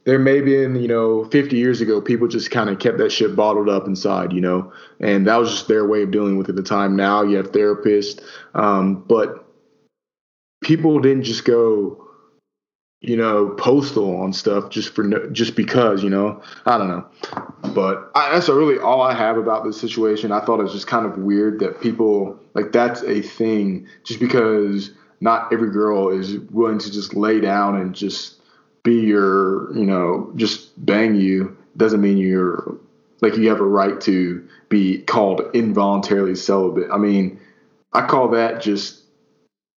there may been, you know, 50 years ago, people just kind of kept that shit bottled up inside, you know, and that was just their way of dealing with it at the time. Now you have therapists, um, but people didn't just go you know, postal on stuff just for no, just because, you know, I don't know. But I, that's really all I have about this situation. I thought it was just kind of weird that people like that's a thing just because not every girl is willing to just lay down and just be your, you know, just bang you doesn't mean you're like you have a right to be called involuntarily celibate. I mean, I call that just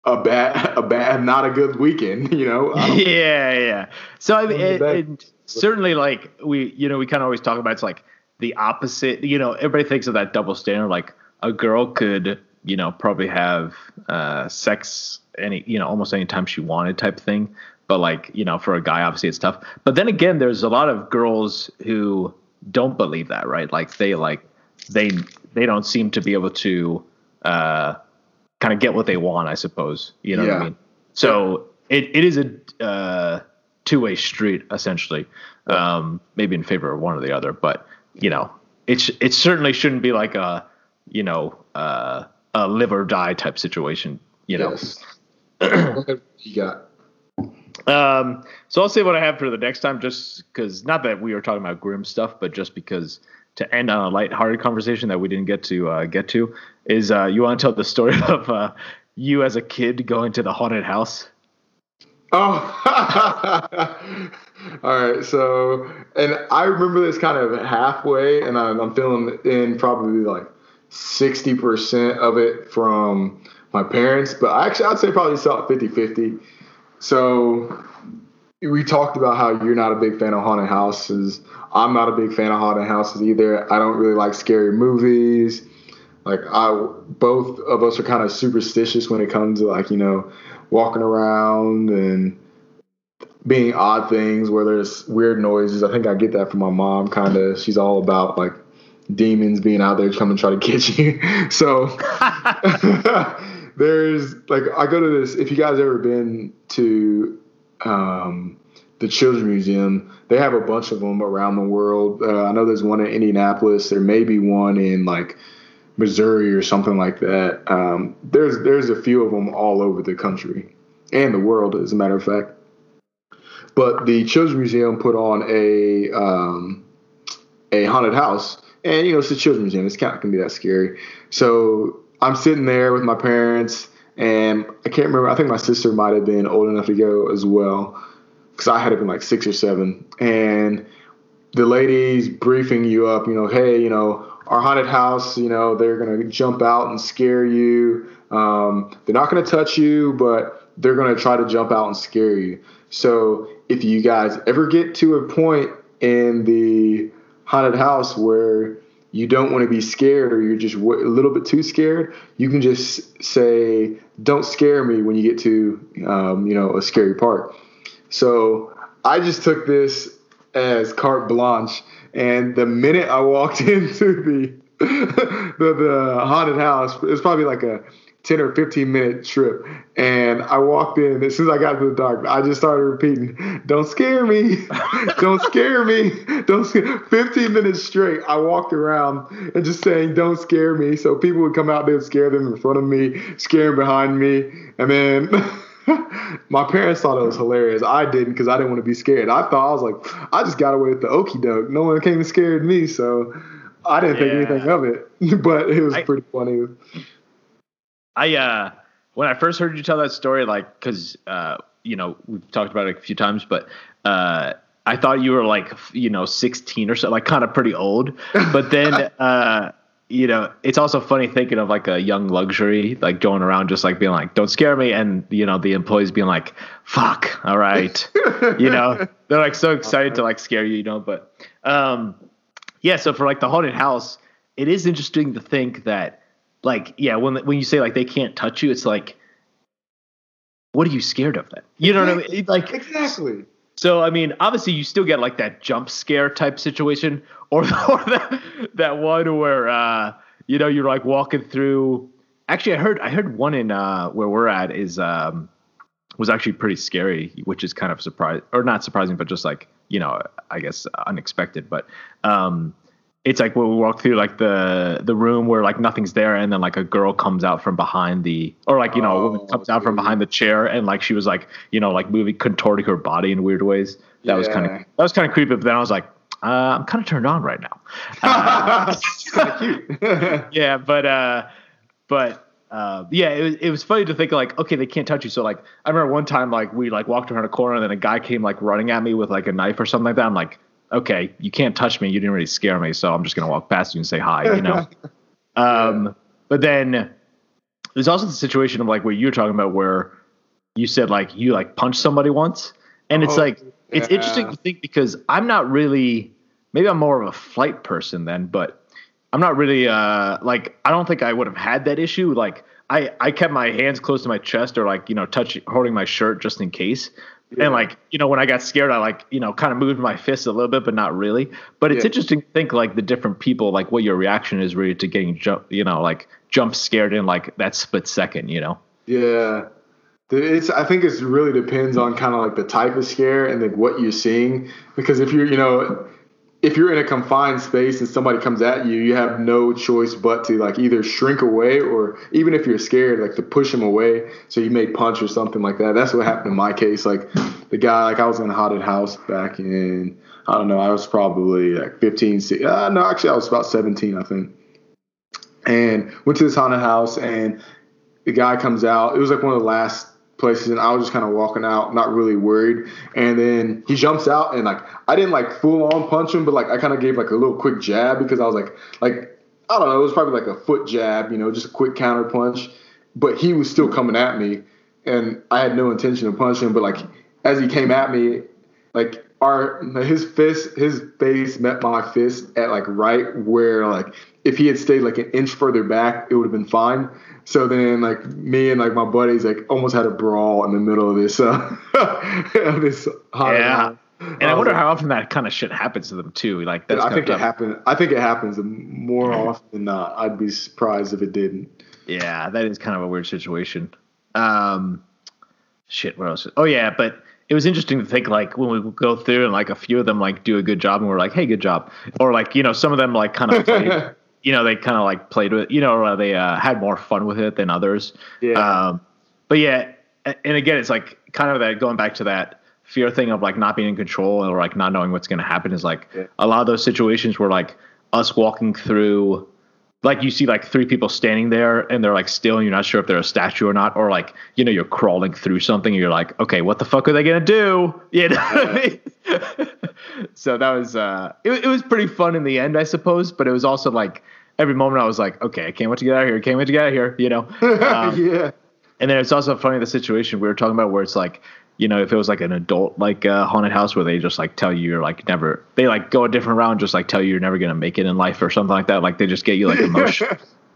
a bad, a bad, not a good weekend. You know. Yeah, yeah. So I mean, it, it, certainly, like we, you know, we kind of always talk about it's like the opposite. You know, everybody thinks of that double standard. Like a girl could, you know, probably have uh, sex any, you know, almost any time she wanted, type thing. But like, you know, for a guy, obviously it's tough. But then again, there's a lot of girls who don't believe that, right? Like they like they they don't seem to be able to. Uh, kind of get what they want, I suppose. You know yeah. what I mean? So it, it is a uh, two way street essentially, um, maybe in favor of one or the other. But you know, it's it certainly shouldn't be like a you know uh, a live or die type situation. You know. Yes. you got. Um, so I'll say what I have for the next time, just because not that we were talking about grim stuff, but just because to end on a light-hearted conversation that we didn't get to uh, get to is uh, you want to tell the story of uh, you as a kid going to the haunted house? Oh, all right. So, and I remember this kind of halfway, and I'm, I'm feeling in probably like 60% of it from my parents, but actually, I'd say probably saw it 50 50. So, we talked about how you're not a big fan of haunted houses. I'm not a big fan of haunted houses either. I don't really like scary movies. Like I, both of us are kind of superstitious when it comes to like you know walking around and being odd things where there's weird noises. I think I get that from my mom. Kind of, she's all about like demons being out there coming to try to get you. so there's like I go to this. If you guys ever been to um, the Children's Museum. They have a bunch of them around the world. Uh, I know there's one in Indianapolis. There may be one in like Missouri or something like that. Um, there's there's a few of them all over the country and the world, as a matter of fact. But the Children's Museum put on a um, a haunted house, and you know it's a Children's Museum. It's kind of can be that scary. So I'm sitting there with my parents, and I can't remember. I think my sister might have been old enough to go as well because I had been like six or seven, and the ladies briefing you up, you know, hey, you know, our haunted house, you know, they're gonna jump out and scare you. Um, they're not gonna touch you, but they're gonna try to jump out and scare you. So if you guys ever get to a point in the haunted house where you don't want to be scared or you're just a little bit too scared, you can just say, "Don't scare me" when you get to, um, you know, a scary part. So I just took this as carte blanche, and the minute I walked into the the, the haunted house, it was probably like a 10 or 15 minute trip. And I walked in, as soon as I got to the dark, I just started repeating, Don't scare me. Don't scare me. Don't scare 15 minutes straight. I walked around and just saying, Don't scare me. So people would come out there and scare them in front of me, scare them behind me. And then my parents thought it was hilarious. I didn't because I didn't want to be scared. I thought I was like, I just got away with the okey doke. No one came and scared me, so I didn't yeah. think anything of it. but it was I, pretty funny. I uh, when I first heard you tell that story, like, because uh, you know we've talked about it a few times, but uh, I thought you were like, you know, 16 or so, like kind of pretty old. But then uh, you know, it's also funny thinking of like a young luxury, like going around just like being like, don't scare me. And, you know, the employees being like, fuck, all right. you know, they're like so excited to like scare you, you know, but, um, yeah. So for like the haunted house, it is interesting to think that like, yeah, when, when you say like they can't touch you, it's like, what are you scared of then? You know what I mean? Like, exactly. So I mean, obviously, you still get like that jump scare type situation, or, or that that one where uh, you know you're like walking through. Actually, I heard I heard one in uh, where we're at is um, was actually pretty scary, which is kind of surprising or not surprising, but just like you know, I guess unexpected. But um, it's like when we walk through like the the room where like nothing's there and then like a girl comes out from behind the or like you know a woman Oh, comes out from behind the chair and like she was like you know like moving contorting her body in weird ways that was kind of that was kind of creepy but then i was like uh, i'm kind of turned on right now Uh, yeah but uh but uh, yeah, it was, it was funny to think like, okay, they can't touch you. So like, I remember one time like we like walked around a corner and then a guy came like running at me with like a knife or something like that. I'm like, okay, you can't touch me. You didn't really scare me, so I'm just gonna walk past you and say hi, you know. um, but then there's also the situation of like what you're talking about where you said like you like punched somebody once, and it's Oh, like it's interesting to think because I'm not really maybe I'm more of a flight person then, but I'm not really uh like I don't think I would have had that issue. Like I I kept my hands close to my chest or like you know touch holding my shirt just in case. And like you know when I got scared, I like you know kind of moved my fist a little bit, but not really. But it's Yeah. interesting to think like the different people like what your reaction is really to getting jump you know like jump scared in like that split second. You know. Yeah. It's I think it really depends on kind of like the type of scare and like what you're seeing because if you're you know if you're in a confined space and somebody comes at you you have no choice but to like either shrink away or even if you're scared like to push them away. So you may punch or something like that. That's what happened in my case. Like the guy like I was in a haunted house back in I don't know I was probably like 15 si- uh, no actually I was about 17 I think. And went to this haunted house and the guy comes out. It was like one of the last places, and I was just kind of walking out, not really worried. And then he jumps out, and like I didn't like full on punch him, but like I kind of gave like a little quick jab because I was like, like I don't know, it was probably like a foot jab, you know, just a quick counter punch. But he was still coming at me, and I had no intention of punching him. But like as he came at me, like our his fist his face met my fist at like right where like if he had stayed like an inch further back it would have been fine so then like me and like my buddies like almost had a brawl in the middle of this uh this Yeah. And I wonder how often that kind of shit happens to them too. Like that's I think it happens. I think it happens more often than not I'd be surprised if it didn't Yeah, that is kind of a weird situation. Um, shit, what else? Oh yeah, but it was interesting to think like when we go through and like a few of them like do a good job and we're like, hey, good job, or like you know some of them like kind of played, you know they kind of like played with you know or they uh, had more fun with it than others. Yeah. Um, but yeah, and again, it's like kind of that going back to that fear thing of like not being in control or like not knowing what's going to happen is like Yeah. a lot of those situations where like us walking through like you see like three people standing there and they're like still and you're not sure if they're a statue or not or like you know you're crawling through something and you're like okay what the fuck are they gonna do? You know I mean? so that was uh it, it was pretty fun in the end i suppose but it was also like every moment i was like okay i can't wait to get out of here can't wait to get out of here you know? Um, yeah. and then it's also funny the situation we were talking about where it's like, you know, if it was like an adult like uh, haunted house where they just like tell you you're like never, they like go a different route and just like tell you you're never gonna make it in life or something like that. Like they just get you like emotion,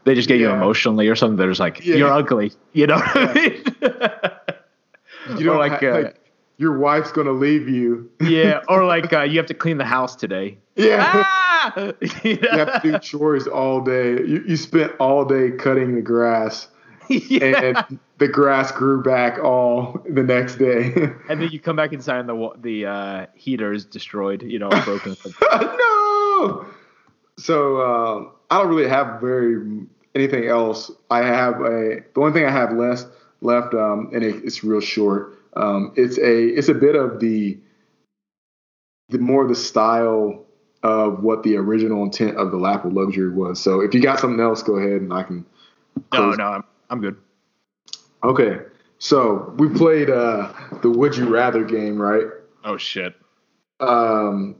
they just get you emotionally or something. They're just like Yeah. you're ugly, you know. I mean? you know like, like, uh, like your wife's gonna leave you yeah, or like uh, you have to clean the house today. yeah Ah! you have to do chores all day. You, you spent all day cutting the grass, yeah. and the grass grew back all the next day. And then you come back inside and the the uh, heater is destroyed, you know, broken. no. So um, I don't really have very anything else. I have a the only thing I have left left, um, and it, it's real short. Um, it's a it's a bit of the the more the style of what the original intent of the lap of luxury was. So if you got something else, go ahead and I can. no, no, I'm, I'm good. Okay, so we played uh, the Would You Rather game, right? Oh shit. Um,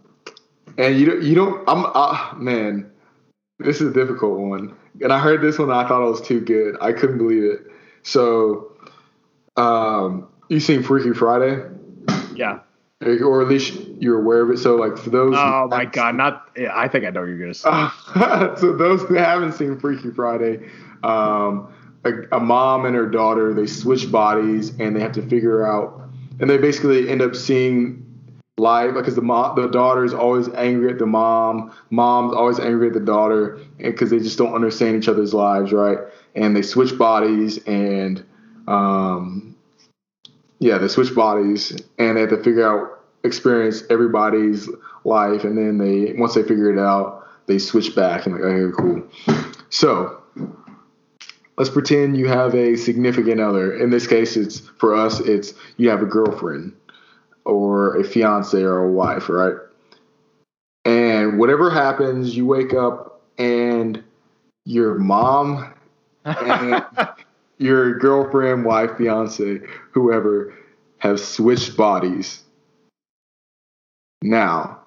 and you don't, you don't. I'm uh, man, this is a difficult one. And I heard this one, and I thought it was too good. I couldn't believe it. So, um, you seen Freaky Friday, Yeah. or at least you're aware of it. So, like for those. Oh my god, not. Yeah, I think I know you're gonna say. Uh, so those who haven't seen Freaky Friday, um, a, a mom and her daughter they switch bodies and they have to figure out, and they basically end up seeing life because the mom, the daughter is always angry at the mom, mom's always angry at the daughter, because they just don't understand each other's lives, right? And they switch bodies and, um, yeah, they switch bodies and they have to figure out experience everybody's life, and then they once they figure it out, they switch back. I'm like, okay, cool. So let's pretend you have a significant other. In this case, it's for us, it's you have a girlfriend or a fiance or a wife, right? And whatever happens, you wake up and your mom and your girlfriend, wife, fiance, whoever have switched bodies. Now,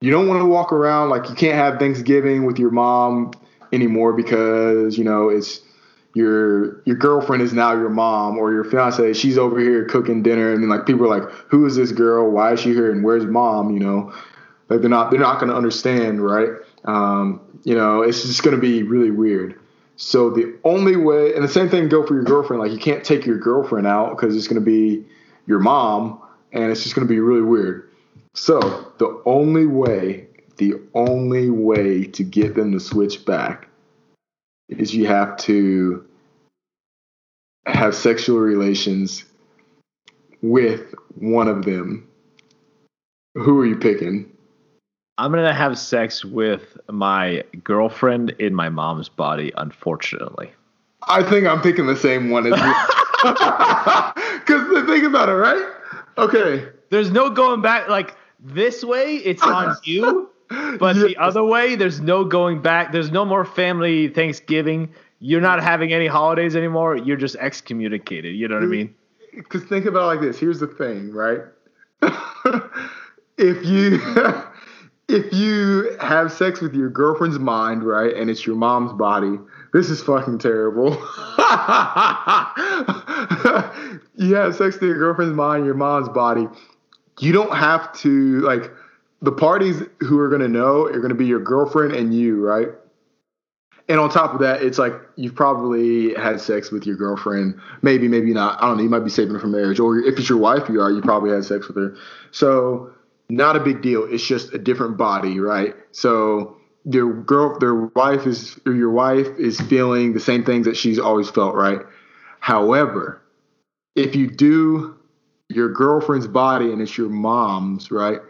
you don't want to walk around like you can't have Thanksgiving with your mom anymore because, you know, it's your your girlfriend is now your mom or your fiance she's over here cooking dinner and then like people are like who is this girl? Why is she here? And where's mom? You know? Like they're not they're not going to understand right? Um, you know it's just going to be really weird. So the only way and the same thing go for your girlfriend like you can't take your girlfriend out because it's going to be your mom and it's just going to be really weird. So the only way the only way to get them to switch back is you have to have sexual relations with one of them. Who are you picking? I'm gonna have sex with my girlfriend in my mom's body, unfortunately. I think I'm picking the same one as you. Because think about it, right? Okay. There's no going back. Like this way, it's on you. But the other way, there's no going back. There's no more family Thanksgiving. You're not having any holidays anymore. You're just excommunicated. You know what I mean? Because think about it like this. Here's the thing, right? if you if you have sex with your girlfriend's mind, right, and it's your mom's body, this is fucking terrible. you have sex with your girlfriend's mind, your mom's body. You don't have to like the parties who are going to know are going to be your girlfriend and you, right? And on top of that, it's like you've probably had sex with your girlfriend. Maybe, maybe not. I don't know. You might be saving her for marriage. Or if it's your wife, you are. You probably had sex with her. So, not a big deal. It's just a different body, right? So, your girl, their wife is, or your wife is feeling the same things that she's always felt, right? However, if you do your girlfriend's body and it's your mom's, right?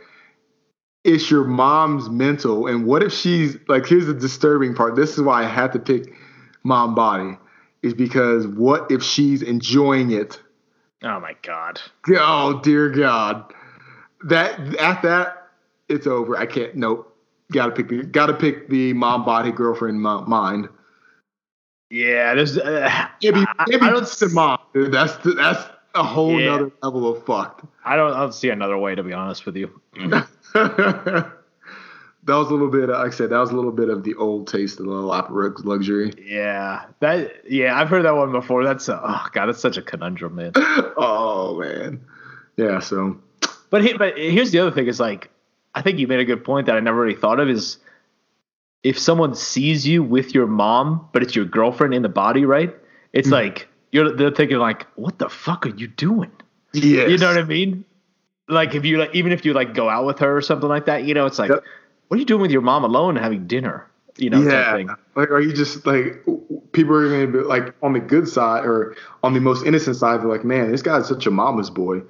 It's your mom's mental. And what if she's like, here's the disturbing part. This is why I had to pick mom body, is because what if she's enjoying it? Oh my God. Oh, dear God. That, at that, it's over. I can't, nope. Gotta pick the, gotta pick the mom body girlfriend mind. Yeah, there's, uh, maybe, maybe I, I don't, the mom. Dude. That's, that's a whole yeah. other level of fucked. I don't, I don't see another way, to be honest with you. that was a little bit, like I said, that was a little bit of the old taste of the lap of luxury. Yeah, that yeah, I've heard that one before. That's a, oh god, that's such a conundrum, man. oh man, yeah. So, but he, but here's the other thing: is like, I think you made a good point that I never really thought of. Is if someone sees you with your mom, but it's your girlfriend in the body, right? It's mm-hmm. like you're they're thinking like, what the fuck are you doing? Yeah, you know what I mean like if you like even if you like go out with her or something like that, you know, it's like yep. what are you doing with your mom alone having dinner? You know, yeah. Like, are you just like people are going to be like on the good side or on the most innocent side? They're like, man, this guy's such a mama's boy.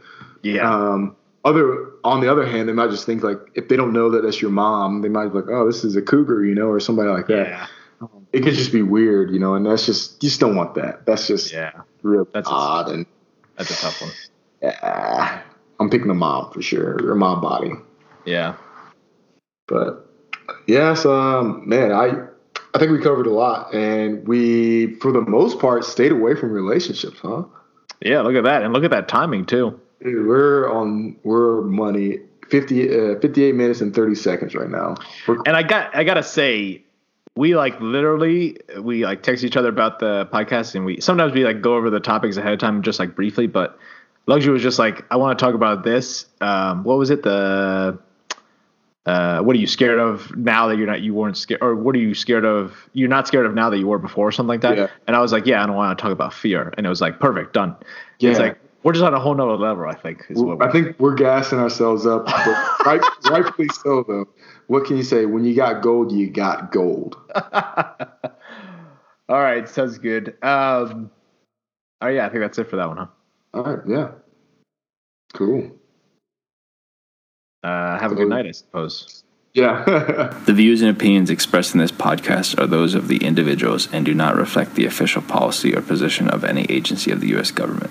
Yeah. Um, other on the other hand, they might just think like if they don't know that that's your mom, they might be like, oh, this is a cougar, you know, or somebody like that. Yeah. It could just be weird, you know, and that's just you just don't want that. That's just yeah, real that's odd a, and that's a tough one. Yeah. I'm picking the mom for sure, or mom body. Yeah. But yes, um, man, I I think we covered a lot, and we, for the most part, stayed away from relationships, huh? Yeah, look at that, and look at that timing too. Dude, we're on we're money 50, uh, 58 minutes and thirty seconds right now. We're, and I got I gotta say, we like literally we like text each other about the podcast, and we sometimes we like go over the topics ahead of time, just like briefly, but Luxury was just like, I want to talk about this. Um, what was it? The uh, what are you scared of now that you're not you weren't scared or what are you scared of you're not scared of now that you were before or something like that yeah. and i was like yeah i don't want to talk about fear and it was like perfect done yeah. it's like we're just on a whole nother level i think i think we're gassing ourselves up right, rightfully so though what can you say when you got gold you got gold all right sounds good um oh yeah i think that's it for that one huh all right. Yeah. Cool. Uh, have cool. a good night, I suppose. Yeah. The views and opinions expressed in this podcast are those of the individuals and do not reflect the official policy or position of any agency of the U.S. government.